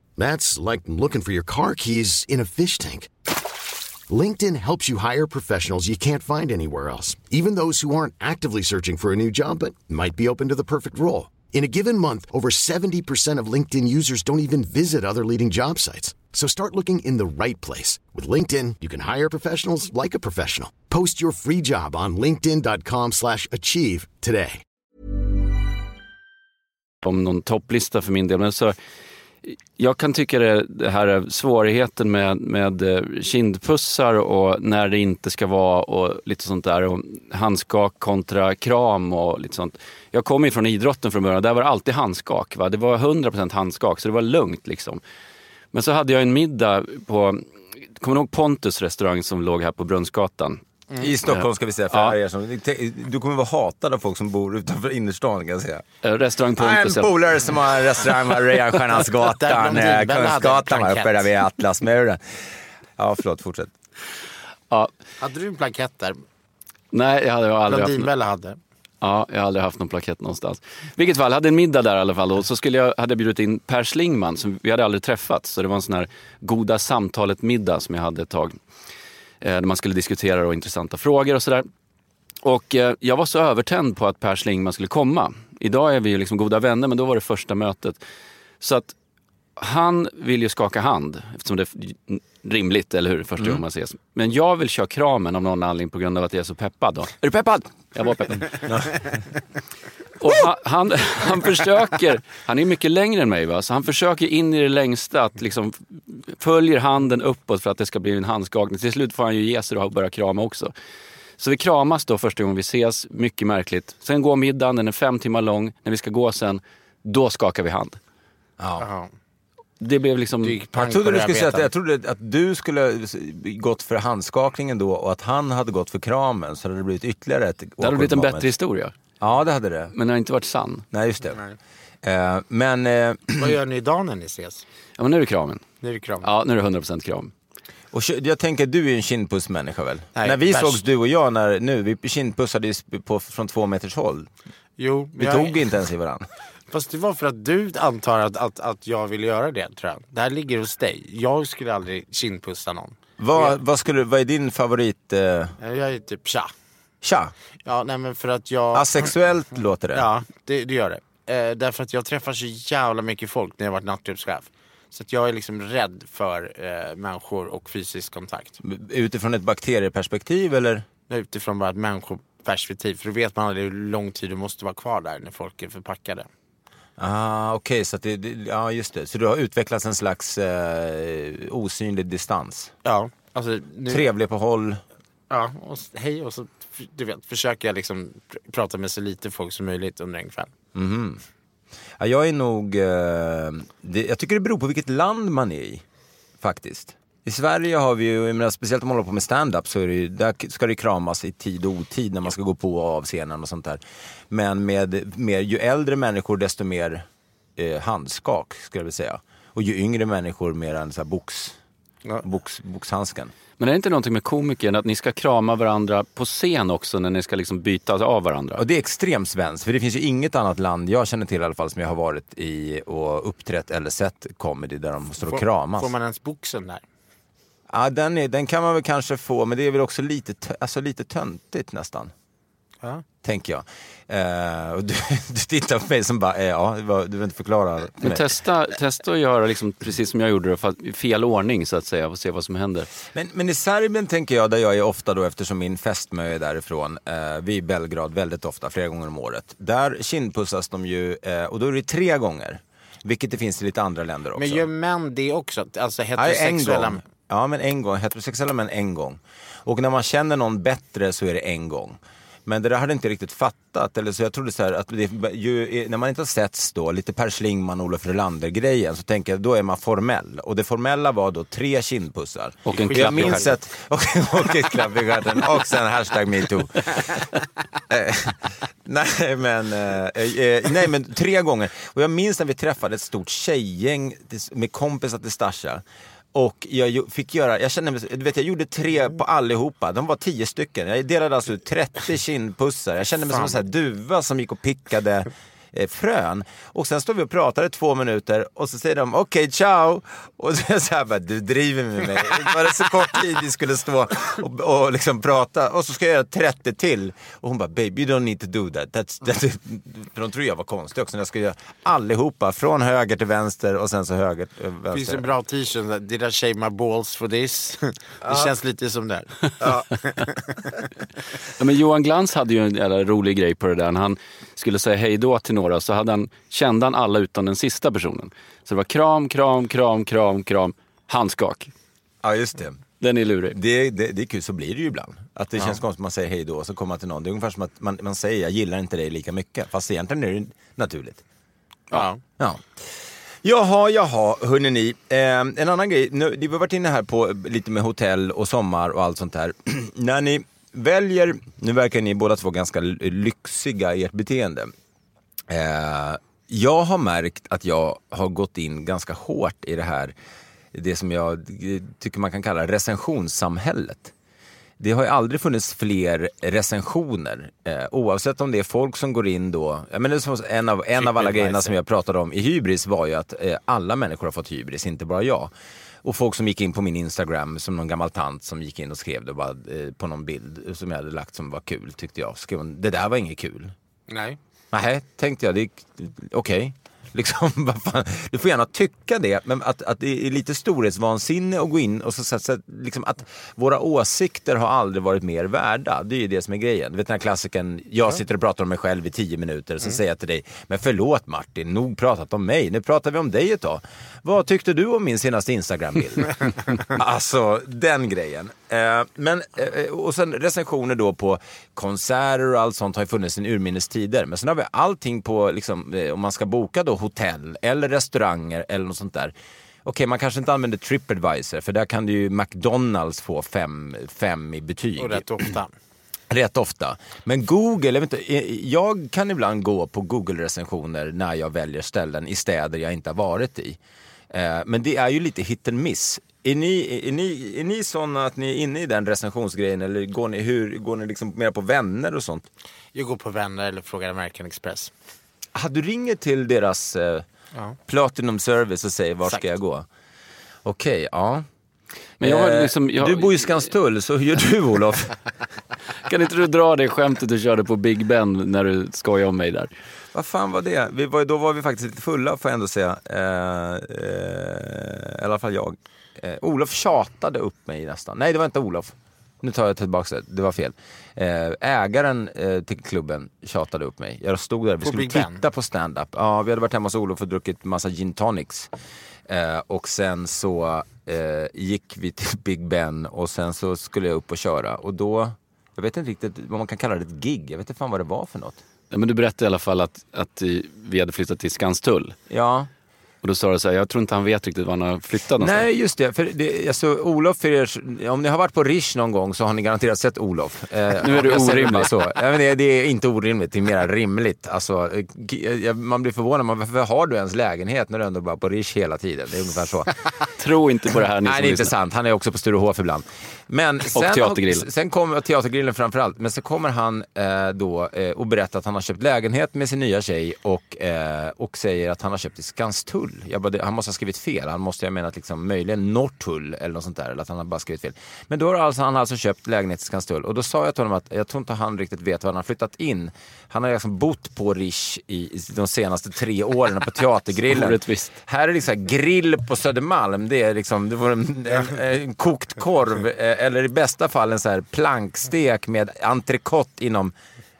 That's like looking for your car keys in a fish tank. LinkedIn helps you hire professionals you can't find anywhere else, even those who aren't actively searching for a new job but might be open to the perfect role. In a given month, over 70% of LinkedIn users don't even visit other leading job sites. So start looking in the right place. With LinkedIn, you can hire professionals like a professional. Post your free job on linkedin.com slash achieve today. om någon topplista för min del. Men så, jag kan tycka det, det här är svårigheten med, med eh, kindpussar och när det inte ska vara och lite sånt där. Och handskak kontra kram och lite sånt. Jag kommer ju från idrotten från början. Där var det alltid handskak. Va? Det var 100% handskak så det var lugnt liksom. Men så hade jag en middag på, kommer du ihåg Pontus restaurang som låg här på Brunnsgatan? I Stockholm ska vi säga, för Ja. er som, du kommer vara hatad av folk som bor utanför innerstan kan jag säga. Restaurang Jag Pontus. en polare som har en restaurang på Reanstjärnansgatan, Där eh, Kungsgatan va, uppe plankett. där vid Atlasmuren. Ja, förlåt, fortsätt. Ja, Hade du en plakett där? nej, jag hade aldrig haft Blondinbella hade. Ja, jag har aldrig haft någon plakett någonstans. vilket fall, jag hade en middag där i alla fall och så skulle jag, hade jag bjudit in Per Schlingman, som vi hade aldrig träffats. Så det var en sån här goda samtalet-middag som jag hade ett tag. Eh, där man skulle diskutera då intressanta frågor och sådär. Och eh, jag var så övertänd på att Per Schlingman skulle komma. Idag är vi ju liksom goda vänner, men då var det första mötet. Så att han vill ju skaka hand, eftersom det är rimligt, eller hur? Första gången man ses. Men jag vill köra kramen av någon anledning på grund av att jag är så peppad. Då. Är du peppad? Jag var peppad. Och han, han, han försöker, han är mycket längre än mig, va? så han försöker in i det längsta att liksom följer handen uppåt för att det ska bli en handskakning. Till slut får han ju ge sig och börja krama också. Så vi kramas då första gången vi ses, mycket märkligt. Sen går middagen, den är fem timmar lång. När vi ska gå sen, då skakar vi hand. Jaha. Det blev liksom... Jag trodde, du skulle säga att, jag trodde att du skulle gått för handskakningen då och att han hade gått för kramen så hade det blivit ytterligare ett Det hade blivit en awkward bättre moment. historia. Ja, det hade det. Men den har inte varit sann. Nej, just det. Eh, men eh, Vad gör ni idag när ni ses? Ja, men nu är det kramen. Nu är det kram. Ja, nu är det 100% kram. och jag tänker, du är ju en kindpussmänniska väl? Nej, när vi värst. sågs du och jag, när, nu, vi kindpussade ju sp- på, från två meters håll. Jo, Vi jag- tog inte ens i varandra. Fast det var för att du antar att, att, att jag vill göra det tror jag. Det här ligger hos dig. Jag skulle aldrig kindpussa någon. Vad, vad, skulle, vad är din favorit... Eh, Jag är typ tja. tja, Ja, nej men för att jag... asexuellt låter det. Ja, det, det gör det. Eh, därför att jag träffar så jävla mycket folk när jag varit nattklubbschef. Så att jag är liksom rädd för eh, människor och fysisk kontakt. Utifrån ett bakterieperspektiv eller? Utifrån bara ett människoperspektiv. För då vet man aldrig hur lång tid du måste vara kvar där när folk är förpackade. Ah, Okej, så att det, det, ja just det. Så du har utvecklat en slags eh, osynlig distans. Ja, alltså... Nu, Trevlig på håll. Ja, och hej och så du vet, försöker jag liksom pr- prata med så lite folk som möjligt under en kväll. Mhm. Ja, jag är nog... Eh, det, jag tycker det beror på vilket land man är i, faktiskt. I Sverige har vi ju, jag menar, speciellt om man håller på med stand-up så är det ju, där ska det kramas i tid och otid när man ska gå på och av scenen och sånt där. Men med med ju äldre människor desto mer eh, handskak skulle jag vilja säga. Och ju yngre människor mer än så här box, Ja. box, boxhandsken. Men är det inte någonting med komikern att ni ska krama varandra på scen också när ni ska liksom byta av varandra? Och det är extremt svenskt, för det finns ju inget annat land jag känner till i alla fall som jag har varit i och uppträtt eller sett comedy där de står och kramas. Får man ens boxen där? Ja, den, är, den kan man väl kanske få, men det är väl också lite, alltså lite töntigt nästan. Ja. Tänker jag. Eh, och du, du tittar på mig som bara, eh, ja, du vill inte förklara. för Men testa, testa att göra liksom precis som jag gjorde det, fast i fel ordning så att säga, och se vad som händer. Men, men i Serbien tänker jag, där jag är ofta då eftersom min fästmö är därifrån, eh, vi i Belgrad väldigt ofta, flera gånger om året. Där kindpussas de ju, eh, och då är det tre gånger. Vilket det finns i lite andra länder också. Men gör män det också? Alltså Ja, en heterosexuella gång. Ja, men en gång. Heterosexuella män en gång. Och när man känner någon bättre så är det en gång. Men det där hade jag inte riktigt fattat. Eller så jag trodde så här att det, ju, när man inte har setts då, lite Per Schlingman, Olof Relander-grejen, så tänker jag då är man formell. Och det formella var då tre kindpussar. Och en klapp i stjärten. och, och ett klapp i stjärten. Och sen hashtag metoo. Eh, nej, men, eh, eh, nej men tre gånger. Och jag minns när vi träffade ett stort tjejgäng med kompisar till Stasha. Och jag fick göra, jag kände mig, du vet jag gjorde tre på allihopa, de var tio stycken. Jag delade alltså ut 30 kindpussar. Jag kände mig som en sån här duva som gick och pickade eh, frön. Och sen står vi och pratar i två minuter och så säger de okej, ciao. Och så är jag så här bara, du driver med mig. Var det så kort tid vi skulle stå och, och liksom prata och så ska jag göra 30 till. Och hon bara, baby you don't need to do that. That's, that's För de tror jag var konstig också. när Jag ska göra allihopa, från höger till vänster och sen så höger till Det finns vänster. en bra t-shirt, där, did I shave my balls for this? Det känns lite som det. Ja, men Johan Glans hade ju en jävla rolig grej på det där. Han skulle säga hej då till några så hade han, kände han alla utan den sista personen. Så det var kram, kram, kram, kram, kram, handskak. Ja, just det. Den är lurig. Det, det, det är kul, så blir det ju ibland. Att det känns konstigt att man säger hej då och så kommer man till någon. Det är ungefär som att man, man säger jag gillar inte dig lika mycket. Fast egentligen är det naturligt. Ja. Ja. Jaha, jaha, hörni ni. Eh, en annan grej, nu, vi har varit inne här på lite med hotell och sommar och allt sånt där. När ni väljer, nu verkar ni båda två ganska lyxiga i ert beteende. Eh, jag har märkt att jag har gått in ganska hårt i det här, det som jag tycker man kan kalla recensionssamhället. Det har ju aldrig funnits fler recensioner. Eh, oavsett om det är folk som går in då. Jag menar, en av, en av alla grejerna som jag pratade om i hybris var ju att eh, alla människor har fått hybris, inte bara jag. Och folk som gick in på min Instagram, som någon gammal tant som gick in och skrev det bara, eh, på någon bild som jag hade lagt som var kul, tyckte jag. Skrev hon, det där var inget kul. Nej. Nej, tänkte jag. Okej. Liksom, fan, du får gärna tycka det, men att, att det är lite storhetsvansinne att gå in och så, så, så liksom att våra åsikter har aldrig varit mer värda. Det är ju det som är grejen. Du vet den här klassikern, jag sitter och pratar om mig själv i tio minuter, så säger jag till dig, men förlåt Martin, nog pratat om mig, nu pratar vi om dig ett tag. Vad tyckte du om min senaste Instagram-bild? alltså, den grejen. Eh, men, eh, och sen recensioner då på konserter och allt sånt har ju funnits sedan urminnes tider. Men sen har vi allting på, liksom, eh, om man ska boka då hotell eller restauranger eller något sånt där. Okej, man kanske inte använder Tripadvisor för där kan du ju McDonalds få fem, fem i betyg. Och rätt ofta. Rätt ofta. Men Google, jag, inte, eh, jag kan ibland gå på Google-recensioner när jag väljer ställen i städer jag inte har varit i. Eh, Men det är ju lite hit and miss. Är ni, är ni, är ni sådana att ni är inne i den recensionsgrejen eller går ni, hur, går ni liksom mer på vänner och sånt? Jag går på vänner eller frågar American Express. Ah, du ringer till deras eh, Ja. Platinum Service och säger var ska jag gå? Okej, ja. Men jag Eh, liksom, jag, Du bor i Skanstull, så hur gör du Olof? Kan inte du dra det skämtet du körde på Big Ben när du skojade om mig där? Vad fan var det? Vi var, då var vi faktiskt lite fulla får jag ändå säga. Eh, eh, I alla fall jag. Eh, Olof tjatade upp mig nästan. Nej, det var inte Olof. Nu tar jag tillbaka det, det var fel. Eh, ägaren eh, till klubben tjatade upp mig. Jag stod där, vi På skulle Big titta Ben? på stand-up. Ja, vi hade varit hemma hos Olof och druckit massa gin tonics. Eh, och sen så eh, gick vi till Big Ben och sen så skulle jag upp och köra. Och då, jag vet inte riktigt vad man kan kalla det, ett gig. Jag vet inte fan vad det var för något. Ja, Men du berättade i alla fall att, att vi hade flyttat till Skanstull. Ja, Och då sa du så här, jag tror inte han vet riktigt var han har flyttat någonstans. Nej, just det. För det alltså, Olof, för er, om ni har varit på Rish någon gång så har ni garanterat sett Olof. Eh, Nu är det orimligt. bara Så. Ja, men det, det är inte orimligt, det är mer rimligt. Alltså, eh, man blir förvånad, man, varför har du ens lägenhet när du ändå bara på Rish hela tiden? Det är ungefär så. Tro inte på det här ni Nej, det är inte sant. Han är också på Sturehof ibland. Men sen, Teatergrillen. Sen kommer Teatergrillen framförallt. Men så kommer han eh, då eh, och berättar att han har köpt lägenhet med sin nya tjej och, eh, och säger att han har köpt i Skanstull. Jag bara, det, han måste ha skrivit fel. Han måste ha menat liksom, möjligen Norrtull eller något sånt där. Eller att han har bara skrivit fel. Men då har alltså, han alltså köpt lägenhet i Skanstull. Och då sa jag till honom att jag tror inte han riktigt vet var han har flyttat in. Han har liksom bott på Rish i, de senaste tre åren på Teatergrillen. Här är det liksom grill på Södermalm. Det är liksom det var en, en, en kokt korv eh, eller i bästa fall en så här plankstek med entrecote inom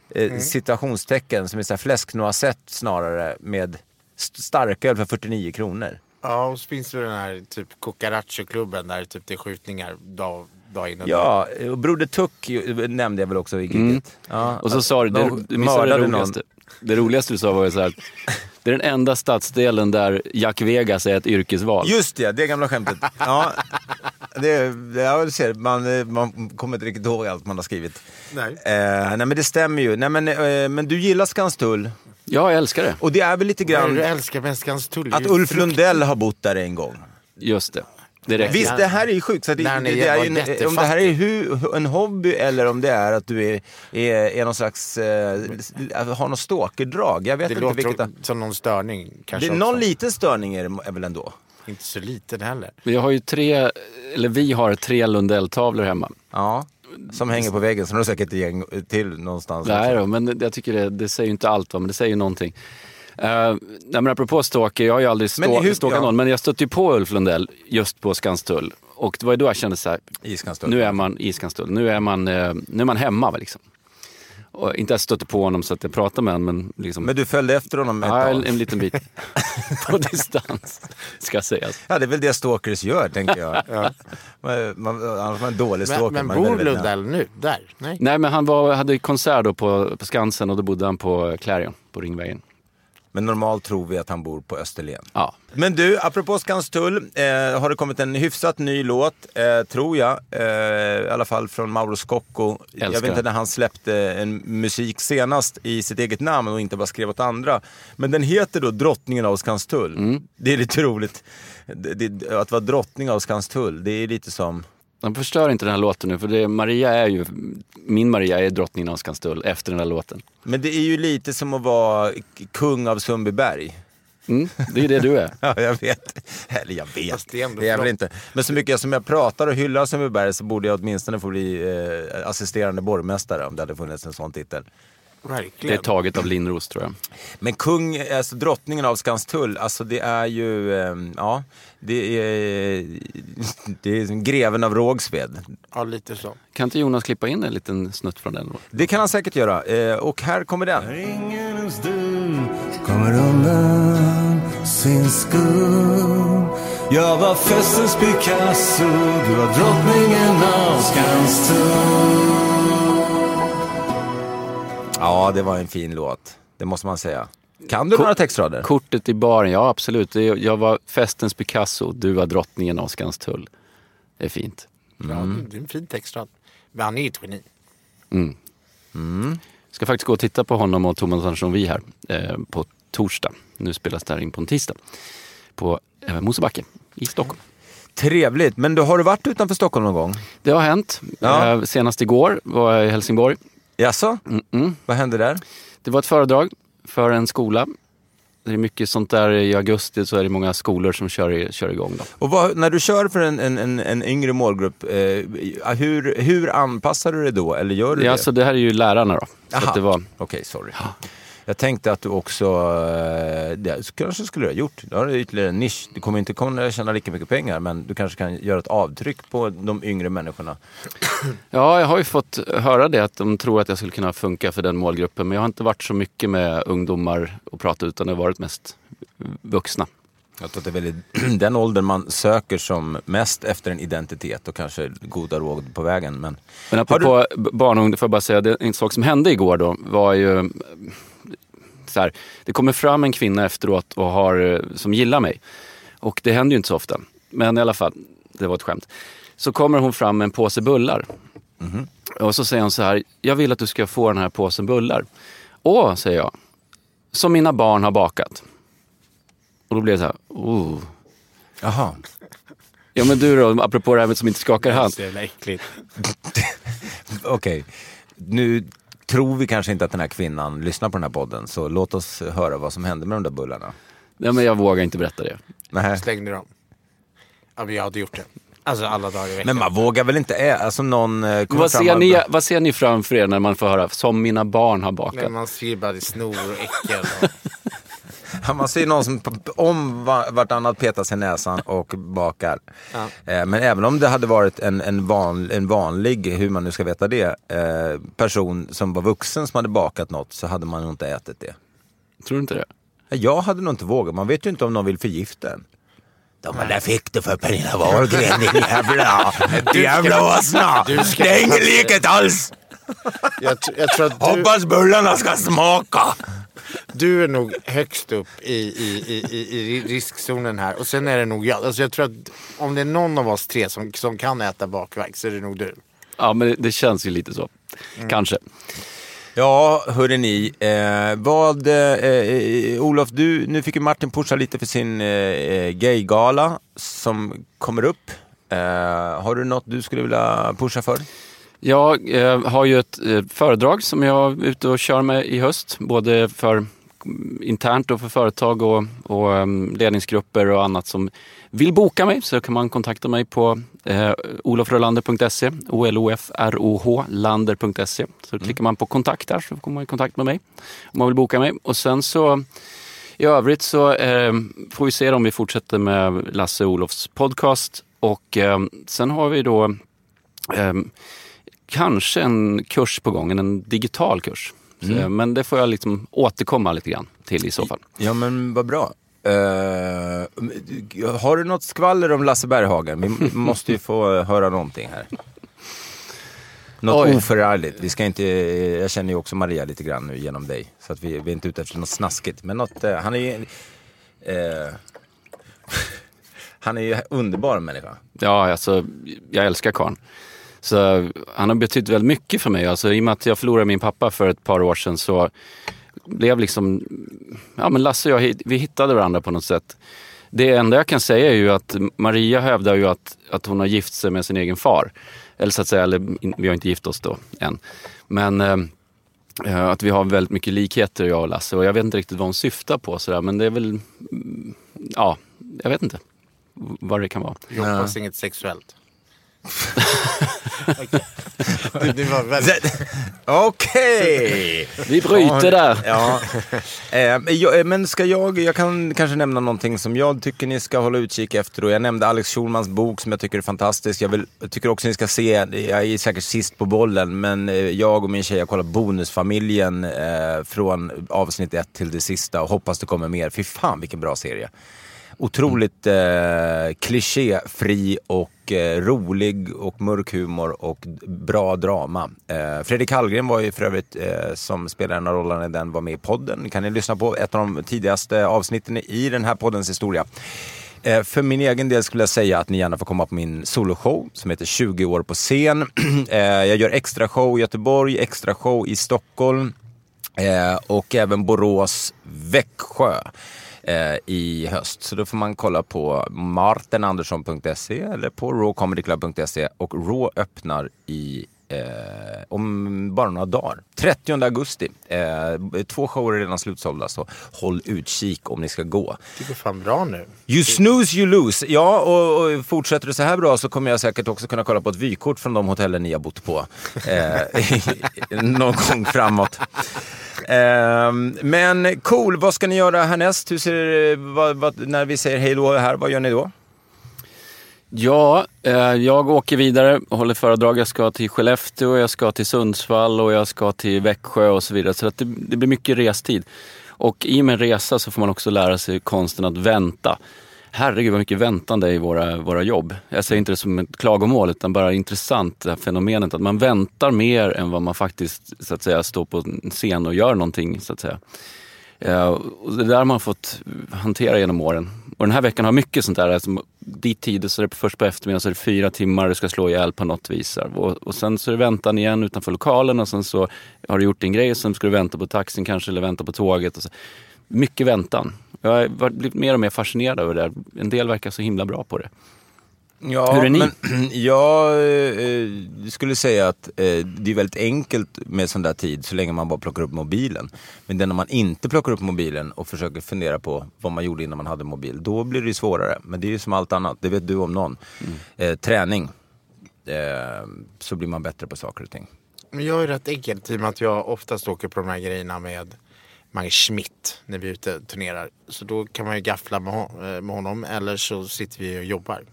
eh, situationstecken som är så här fläsk noisette snarare med st- starköl för 49 kronor. Ja, och så finns det den här typ Cucaracho-klubben där typ det är skjutningar dag, dag in och Ja, och Broder Tuck nämnde jag väl också i giget. Ja, Mm. Och så sa du, det, du missade det roligaste. Det roligaste du sa var ju så här, det är den enda stadsdelen där Jack Vegas är ett yrkesval. Just det, det gamla skämtet. Ja, det, ja, du ser, man, man kommer inte riktigt ihåg allt man har skrivit. Nej. Eh, nej men det stämmer ju. Nej, men, eh, men du gillar Skanstull. Ja, jag älskar det. Och det är väl lite grann du älskar med Skanstull? Att Ulf Lundell har bott där en gång. Just det. Det räcker. Visst, det här är ju sjukt. Så det, det, det är ju om det här är hu, en hobby eller om det är att du är, är, är någon slags, eh, har någon stalkerdrag. Jag vet Det inte låter vilket. som någon störning. Det Kanske är någon liten störning är det väl ändå? Inte så liten heller. Vi har ju tre, eller vi har tre Lundell-tavlor hemma. Ja. Som hänger på väggen, så har du säkert ett gäng till någonstans. Nej då, men jag tycker det, det säger ju inte allt, va? men det säger ju någonting. Uh, nej, men apropå stalker, jag har ju aldrig Men stå, hur- stalkat ja. någon, men jag stötte ju på Ulf Lundell just på Skanstull. Och det var ju då jag kände så här, nu är man i Skanstull, nu är man, eh, nu är man hemma. Liksom. Och inte att stötte på honom så att jag pratade med honom, men liksom, Men du följde efter honom ett ja, en, tag? en liten bit på distans, ska sägas. Ja, det är väl det stalkers gör, tänker jag. man, man, annars är man en dålig Men, stalker. men är bor. Lundell nu? Där? Nej. Nej, men han var, hade konsert då på, på Skansen och då bodde han på Clarion, på Ringvägen. Men normalt tror vi att han bor på Österlen. Ja. Men du, apropå Skanstull, eh, har det kommit en hyfsat ny låt, eh, tror jag. Eh, I alla fall från Mauro Scocco. Jag vet inte när han släppte en musik senast i sitt eget namn och inte bara skrev åt andra. Men den heter då Drottningen av Skanstull. Mm. Det är lite roligt. Det, det, att vara drottning av Skanstull, det är lite som... De förstör inte den här låten nu, för det, Maria är ju, min Maria är drottningen av Skanstull efter den här låten. Men det är ju lite som att vara kung av Sundbyberg. Mm, det är det du är. Ja, jag vet. Eller jag vet. Fast det är ändå det är jag väl inte. Men så mycket som jag pratar och hyllar Sundbyberg så borde jag åtminstone få bli eh, assisterande borgmästare om det hade funnits en sån titel. Det är Verkligen. taget av Lindros tror jag. Men kung, alltså drottningen av Skanstull, alltså det är ju, eh, ja, det är, det är som greven av Rågsved. Ja, lite så. Kan inte Jonas klippa in en liten snutt från den? Det kan han säkert göra. Eh, och här kommer den. Ingen ens du kommer undan sin skuld Jag var festens Picasso, du var drottningen av Skanstull Ja, det var en fin låt. Det måste man säga. Kan du några textrader? Kortet i baren, ja absolut. Jag var festens Picasso, du var drottningen av Skanstull. Det är fint. Ja, det är en fin textrad. Men han är ju ett geni. Ska faktiskt gå och titta på honom och Thomas Andersson Vi här eh, på torsdag. Nu spelas det här in på en tisdag. På eh, Mosebacke i Stockholm. Trevligt. Men du, har du varit utanför Stockholm någon gång? Det har hänt. Ja. Eh, senast igår var jag i Helsingborg. Jaså? Mm-mm. Vad hände där? Det var ett föredrag för en skola. Det är mycket sånt där i augusti så är det många skolor som kör, kör igång. Då. Och vad, när du kör för en, en, en, en yngre målgrupp, eh, hur, hur anpassar du dig då? Eller gör du Ja, det? så det här är ju lärarna då. Så Aha. att det var, Okej, sorry. Jag tänkte att du också, eh, det kanske skulle du ha gjort. Då har du ytterligare en nisch. Du kommer inte kunna tjäna lika mycket pengar men du kanske kan göra ett avtryck på de yngre människorna. ja, jag har ju fått höra det att de tror att jag skulle kunna funka för den målgruppen. Men jag har inte varit så mycket med ungdomar och pratat utan det har varit mest vuxna. Jag tror att det är väldigt, den åldern man söker som mest efter en identitet och kanske goda råd på vägen. Men Men apropå du... barn och ungdom, får jag bara säga, det, en sak som hände igår då var ju så här, det kommer fram en kvinna efteråt och har, eh, som gillar mig. Och det händer ju inte så ofta. Men i alla fall, det var ett skämt. Så kommer hon fram med en påse bullar. Och så säger hon så här, jag vill att du ska få den här påsen bullar. Åh, säger jag, som mina barn har bakat. Och då blev det så här, oh. Jaha. Ja men du då, apropå det här med som inte skakar hand. Så jävla äckligt. Okej, nu tror vi kanske inte att den här kvinnan lyssnar på den här podden så låt oss höra vad som hände med de där bullarna. Ja, men jag vågar inte berätta det. Nej. Slängde dem. Ja, men jag hade gjort det. Alltså alla dagar i veckan. Men man vågar väl inte ä- alltså någon eh, Vad fram ser, och- ni, vad ser ni framför er när man får höra som mina barn har bakat? Men man ser bara det snor och äckel. Och... Ja, Man ser någon som om va- vartannat petar sig i näsan och bakar. Ja. Eh, Men även om det hade varit en, en, van, en vanlig, hur man nu ska veta det, eh, person som var vuxen som hade bakat något så hade man nog inte ätit det. Tror du inte det? Jag hade nog inte vågat, man vet ju inte om någon vill förgifta en. De där fick du för Pernilla Wahlgren din jävla, jävla åsna. Det är ingen likhet alls. Jag, jag tror att du, Hoppas bullarna ska smaka. du är nog högst upp i, i, i, i, riskzonen här. Och sen är det nog jag. Alltså jag tror att om det är någon av oss tre som, som kan äta bakverk så är det nog du. Ja, men det, det känns ju lite så. Kanske. Ja, hörde ni. Eh, vad, eh, eh, Olof, du, nu fick ju Martin pusha lite för sin eh, gaygala som kommer upp. Eh, har du något du skulle vilja pusha för? Jag eh, har ju ett eh, föredrag som jag är ute och kör med i höst. Både för mm, internt och för företag och, och em, ledningsgrupper och annat som vill boka mig så kan man kontakta mig på eh, olofrolander.se, O-L-O-F-R-O-H, lander.se. Så klickar man på kontakt där så kommer man i kontakt med mig om man vill boka mig. Och sen så i övrigt så eh, får vi se om vi fortsätter med Lasse Olofs podcast. Och eh, sen har vi då eh, kanske en kurs på gång, en digital kurs. Så, eh, Men det får jag liksom återkomma lite grann till i så fall. Ja, men vad bra. Eh, har du något skvaller om Lasse Berghagen? Vi måste ju få höra någonting här. Något Oj. oförargligt. Vi ska inte, jag känner ju också Maria lite grann nu genom dig. Så att vi, vi är inte ute efter något snaskigt. Men något, eh, han är ju... Eh, han är ju underbar människa. Ja, alltså, jag älskar karln. Så han har betytt väldigt mycket för mig. Alltså, I och med att jag förlorade min pappa för ett par år sedan så blev liksom, ja men Lasse och jag, vi hittade varandra på något sätt. Det enda jag kan säga är ju att Maria hävdar ju att, att hon har gift sig med sin egen far. Eller så att säga, eller vi har inte gift oss då än. Men eh, eh, Att vi har väldigt mycket likheter jag och Lasse och jag vet inte riktigt vad hon syftar på sådär men det är väl, mm, ja, jag vet inte vad det kan vara. Jag hoppas inget sexuellt. Okej. det, det var väldigt... Okej! Vi bryter där. Ja. Eh, men jag, eh, men ska jag, jag kan kanske nämna någonting som jag tycker ni ska hålla utkik efter. Och jag nämnde Alex Schulmans bok som jag tycker är fantastisk. Jag, vill, jag tycker också ni ska se, jag är säkert sist på bollen, men eh, jag och min tjej har kollat Bonusfamiljen eh, från avsnitt ett till det sista och hoppas det kommer mer. Fy fan vilken bra serie. Otroligt eh, klichéfri och eh, rolig och mörk humor och bra drama. Eh, Fredrik Hallgren var ju för övrigt, eh, som spelar en av rollerna i den, var med i podden. Kan ni lyssna på ett av de tidigaste avsnitten i den här poddens historia. Eh, för min egen del skulle jag säga att ni gärna får komma på min soloshow som heter 20 år på scen. Eh, jag gör extra show i Göteborg, extra show i Stockholm eh, och även Borås, Växjö eh, i höst. Så då får man kolla på martenandersson.se eller på rawcomedyclub.se och Raw öppnar i Eh, om bara några dagar. 30 augusti. Eh, två shower är redan slutsålda så håll utkik om ni ska gå. Det går fan bra nu. You snooze you lose. Ja, och, och fortsätter det så här bra så kommer jag säkert också kunna kolla på ett vykort från de hotellen ni har bott på. Eh, någon gång framåt. Eh, men cool, vad ska ni göra härnäst? Hur ser, det- vad, vad, när vi säger hej då här, vad gör ni då? Ja, eh, jag åker vidare och håller föredrag. Jag ska till Skellefteå, jag ska till Sundsvall och jag ska till Växjö och så vidare. Så att det, det blir mycket restid. Och i och med en resa så får man också lära sig konsten att vänta. Herregud vad mycket väntande är i våra, våra jobb. Jag säger inte det som ett klagomål utan bara intressant det här fenomenet att man väntar mer än vad man faktiskt så att säga står på en scen och gör någonting så att säga. Eh, och det där har man fått hantera genom åren. Och den här veckan har mycket sånt där. Alltså, dit tider så är det först på eftermiddagen så är det fyra timmar du ska slå ihjäl på något vis. Och, och sen så är det väntan igen utanför lokalen och sen så har du gjort din grej och sen ska du vänta på taxin kanske eller vänta på tåget. Och så. Mycket väntan. Jag har blivit mer och mer fascinerad över det. En del verkar så himla bra på det. Ja, Hur är ni? Men, jag eh, skulle säga att eh, det är väldigt enkelt med sån där tid så länge man bara plockar upp mobilen. Men det är när man inte plockar upp mobilen och försöker fundera på vad man gjorde innan man hade mobil, då blir det svårare. Men det är ju som allt annat, det vet du om någon. Eh, träning, eh, så blir man bättre på saker och ting. Men jag är rätt enkelt i och med att jag oftast åker på de här grejerna med Mange Schmidt när vi är ute och turnerar. Så då kan man ju gaffla eh, med honom eller så sitter vi och jobbar.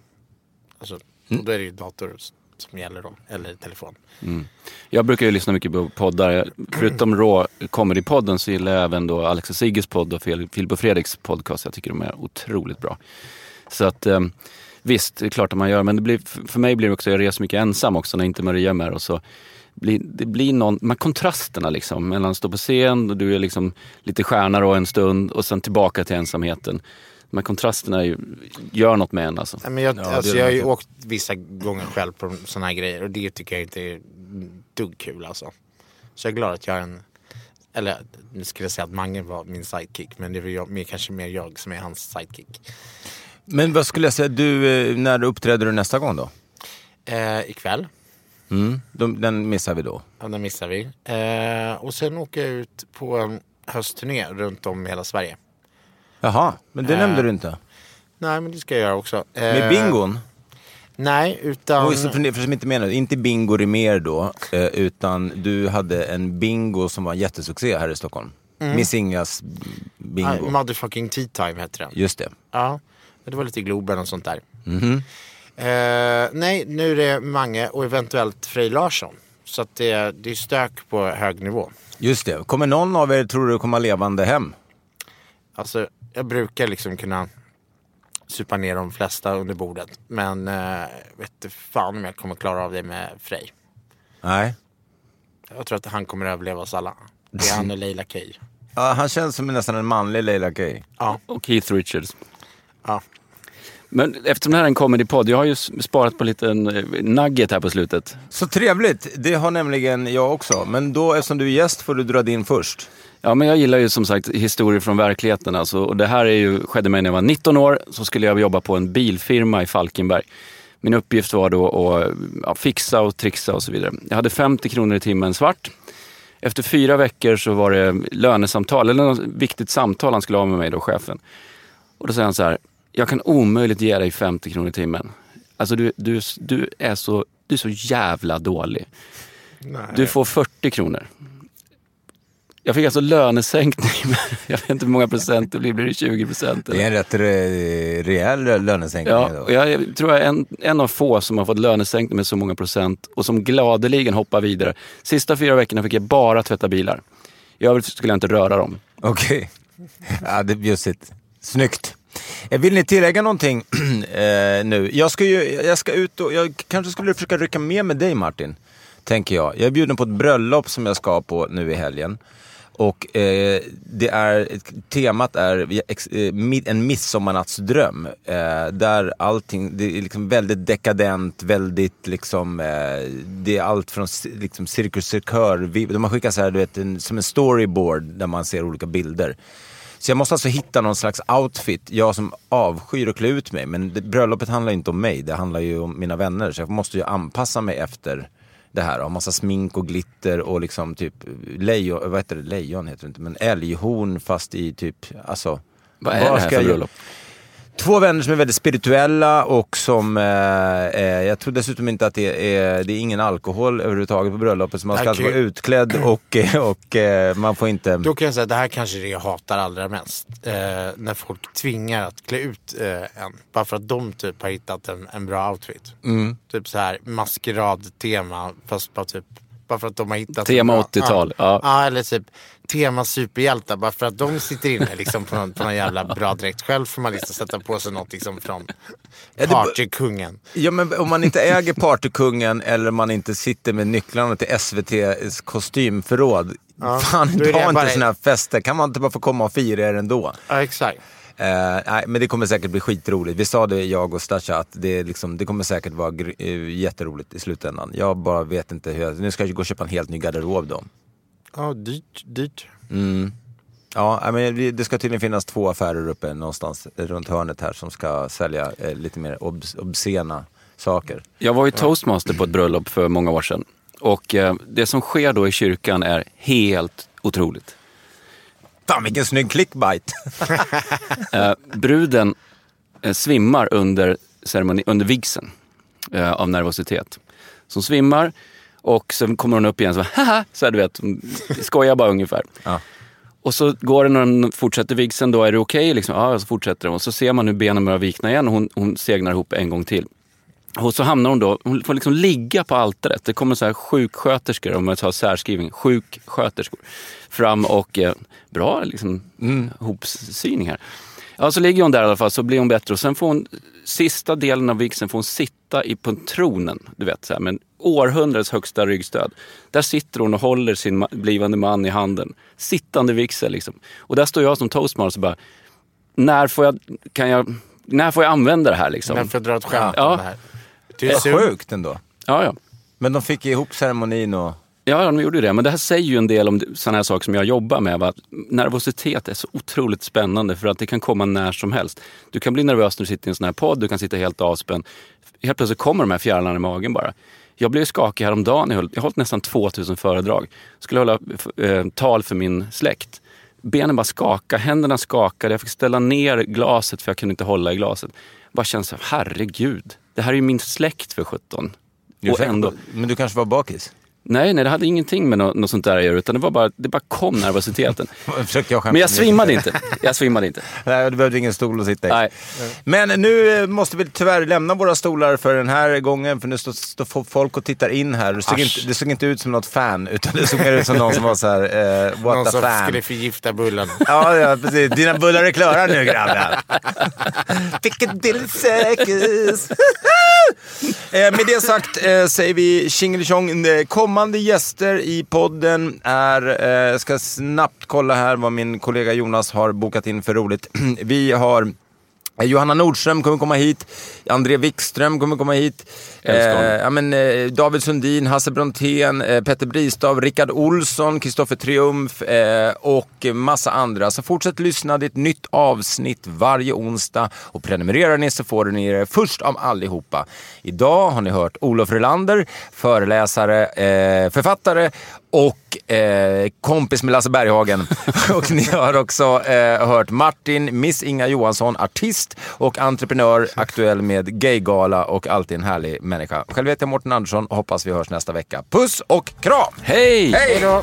Alltså, och då är det ju dator som gäller då, eller telefon. Jag brukar ju lyssna mycket på poddar. Förutom Raw Comedy-podden så gillar jag även då Alex och Sigges podd och Filip och Fredriks podcast. Jag tycker de är otroligt bra. Så att eh, visst, det är klart att man gör. Men det blir, för mig blir det också, jag reser mycket ensam också när inte Maria är med. Och så blir, det blir någon, här kontrasterna liksom. Mellan att stå på scen och du är liksom lite stjärna då en stund och sen tillbaka till ensamheten. De här kontrasterna är ju, gör något med en alltså. Nej, men jag, Ja, alltså, jag har ju åkt vissa gånger själv på sådana här grejer och det tycker jag inte är dugg kul alltså. Så jag är glad att jag är en, eller nu skulle jag säga att Mange var min sidekick men det är väl jag, mer, kanske mer jag som är hans sidekick. Men vad skulle jag säga, du, eh, när uppträder du nästa gång då? Eh, ikväll, Mm, de, den missar vi då. ja, den missar vi. Eh, och sen åker jag ut på en höstturné runt om i hela Sverige. Jaha, men det Eh, nämnde du inte. Nej men det ska jag göra också. Eh, Med bingon? Nej utan... Och för, för som inte menar, inte Bingo Rimér då, eh, utan du hade en bingo som var en jättesuccé här i Stockholm. Miss Ingas bingo. Ah, Motherfucking Tea Time heter den. Just det. Ja, det var lite Globen och sånt där. Mhm. Eh, nej, nu är det Mange och eventuellt Frej Larsson. Så att det, det är stök på hög nivå. Just det. Kommer någon av er, tror du, komma levande hem? Alltså, jag brukar liksom kunna supa ner de flesta under bordet. Men eh, vet du fan om jag kommer klara av det med Frej. Nej. Jag tror att han kommer överleva oss alla. Det är han och Leila Kay. Ja, han känns som nästan en manlig Leila Kay. Ja, Och Keith Richards. ja. Men eftersom det här är en comedy-podd, jag har ju sparat på lite en eh, nugget här på slutet. Så trevligt! Det har nämligen jag också. Men då, eftersom du är gäst, får du dra din först. Ja, men jag gillar ju som sagt historier från verkligheten. Alltså, och det här är ju, skedde mig när jag var 19 år. Så skulle jag jobba på en bilfirma i Falkenberg. Min uppgift var då att ja, fixa och trixa och så vidare. Jag hade 50 kronor i timmen svart. Efter fyra veckor så var det lönesamtal, eller något viktigt samtal han skulle ha med mig då, chefen. Och då säger han så här, jag kan omöjligt ge dig 50 kronor i timmen. Alltså du, du, du, är, så, du är så jävla dålig. Du får 40 kronor. Jag fick alltså lönesänkning. Jag vet inte hur många procent det blir. Blir det 20 procent? Det är en rätt re, rejäl lönesänkning. Ja, då. och jag tror jag är en, en av få som har fått lönesänkning med så många procent och som gladeligen hoppar vidare. Sista fyra veckorna fick jag bara tvätta bilar. I övrigt skulle jag inte röra dem. Okej. Ja, det är bjussigt. Snyggt. Eh, Vill ni tillägga någonting eh, nu? Jag ska, ju, jag ska ut och jag kanske skulle försöka rycka med med dig Martin. Tänker jag. Jag är bjuden på ett bröllop som jag ska på nu i helgen. Och eh, det är, temat är ex- eh, en midsommarnattsdröm. Eh, där allting, det är liksom väldigt dekadent, väldigt liksom, eh, det är allt från liksom Cirkus Cirkör. Vi- De har skickat så här, du vet, en, som en storyboard där man ser olika bilder. Så jag måste alltså hitta någon slags outfit, jag som avskyr att klä ut mig. Men det, bröllopet handlar ju inte om mig, det handlar ju om mina vänner. Så jag måste ju anpassa mig efter det här. Ha massa smink och glitter och liksom typ lejon, vad heter det, lejon heter det inte, men älghorn fast i typ, alltså. Vad är det här ska för jag- bröllop? Två vänner som är väldigt spirituella och som, eh, eh, jag tror dessutom inte att det är, det är ingen alkohol överhuvudtaget på bröllopet. Så man ska alltså vara utklädd och, eh, och eh, man får inte... Då kan jag säga att det här kanske är det jag hatar allra mest. Eh, när folk tvingar att klä ut eh, en. Bara för att de typ har hittat en, en bra outfit. Mm. Typ så här maskeradtema fast bara typ bara för att de har hittat Tema en bra- 80-tal, Ja. ja. ja. eller typ tema superhjältar. Bara för att de sitter inne liksom på, någon, på någon jävla bra dräkt. Själv får man liksom sätta på sig något liksom från partykungen. Ja men om man inte äger Partykungen eller man inte sitter med nycklarna till SVT's kostymförråd. fan, är det ta inte bara- såna här fester. Kan man inte bara få komma och fira er ändå? Ja exakt. Eh, nej, men det kommer säkert bli skitroligt. Vi sa det, jag och Stasha, att det, liksom, det kommer säkert vara gr- eh, jätteroligt i slutändan. Jag bara vet inte hur jag... Nu ska jag gå och köpa en helt ny garderob då. Ja dyrt, dyrt. Ja, nej, men det- det ska tydligen finnas två affärer uppe någonstans runt hörnet här som ska sälja eh, lite mer obs- obscena saker. Jag var ju toastmaster på ett bröllop för många år sedan. Och eh, det som sker då i kyrkan är helt otroligt. Fan vilken snygg clickbait! Eh, bruden eh, svimmar under, ceremoni, under vigseln eh, av nervositet. Så hon svimmar och sen kommer hon upp igen så haha, så här, du vet, skojar bara ungefär. Ja. Och så går det när hon fortsätter vigseln, då är det okej? liksom? Ja, så fortsätter hon. Och så ser man hur benen börjar vikna igen och hon, hon segnar ihop en gång till. Och så hamnar hon då, hon får liksom ligga på altaret. Det kommer så här sjuksköterskor, om jag tar särskrivning, sjuksköterskor fram och eh, bra liksom, hopsyning här. Ja, så ligger hon där i alla fall, så blir hon bättre. Och sen får hon, sista delen av vigseln får hon sitta i på tronen, du vet, så här, med en århundradets högsta ryggstöd. Där sitter hon och håller sin ma- blivande man i handen. Sittande vigsel liksom. Och där står jag som toastmaster och bara, när får jag, kan jag, när får jag använda det här liksom? Men för att dra ett skämt Ja. om det här. Det är sjukt ändå. Ja, ja. Men de fick ihop ceremonin och... Ja, de gjorde det. Men det här säger ju en del om sådana här saker som jag jobbar med. Va? Att nervositet är så otroligt spännande för att det kan komma när som helst. Du kan bli nervös när du sitter i en sån här podd, du kan sitta helt avspänd. Helt plötsligt kommer de här fjärilarna i magen bara. Jag blev skakig häromdagen. Jag har hållit nästan 2000 föredrag. Skulle hålla eh, tal för min släkt. Benen bara skakade, händerna skakade. Jag fick ställa ner glaset för jag kunde inte hålla i glaset. Bara kände så herregud. Det här är ju min släkt för 17. Och ändå, Men du kanske var bakis? Nej, nej, det hade ingenting med något, något sånt där att göra. Utan det, var bara, det bara kom nervositeten. Försökte jag skämta Men jag svimmade inte. Jag svimmade inte. Nej, du behövde ingen stol att sitta i. Nej. Men nu eh, måste vi tyvärr lämna våra stolar för den här gången. För nu står, står folk och tittar in här. Det såg, inte, det såg inte ut som något fan, utan det såg mer ut som någon som var så här, eh, what Någon som fan. skulle förgifta bullen. Ja, ja, precis. Dina bullar är klara nu grabben. Piccadilly Circus. eh, med det sagt eh, säger vi tjingelitjong. Eh, Kommande gäster i podden är, eh, jag ska snabbt kolla här vad min kollega Jonas har bokat in för roligt. vi har Johanna Nordström kommer komma hit. André Wikström kommer komma hit. Honom. ja, men, eh, David Sundin, Hasse Brontén, eh, Petter Bristav, Rickard Olsson, Kristoffer Triumf eh, och massa andra. Så fortsätt lyssna. Det är ett nytt avsnitt varje onsdag och prenumererar ni så får ni det först av allihopa. Idag har ni hört Olof Relander, föreläsare, eh, författare och eh, kompis med Lasse Berghagen. och ni har också eh, hört Martin, Miss Inga Johansson, artist och entreprenör, aktuell med Gaygala och alltid en härlig människa. Själv heter jag Mårten Andersson och hoppas vi hörs nästa vecka. Puss och kram! Hej! Hej då!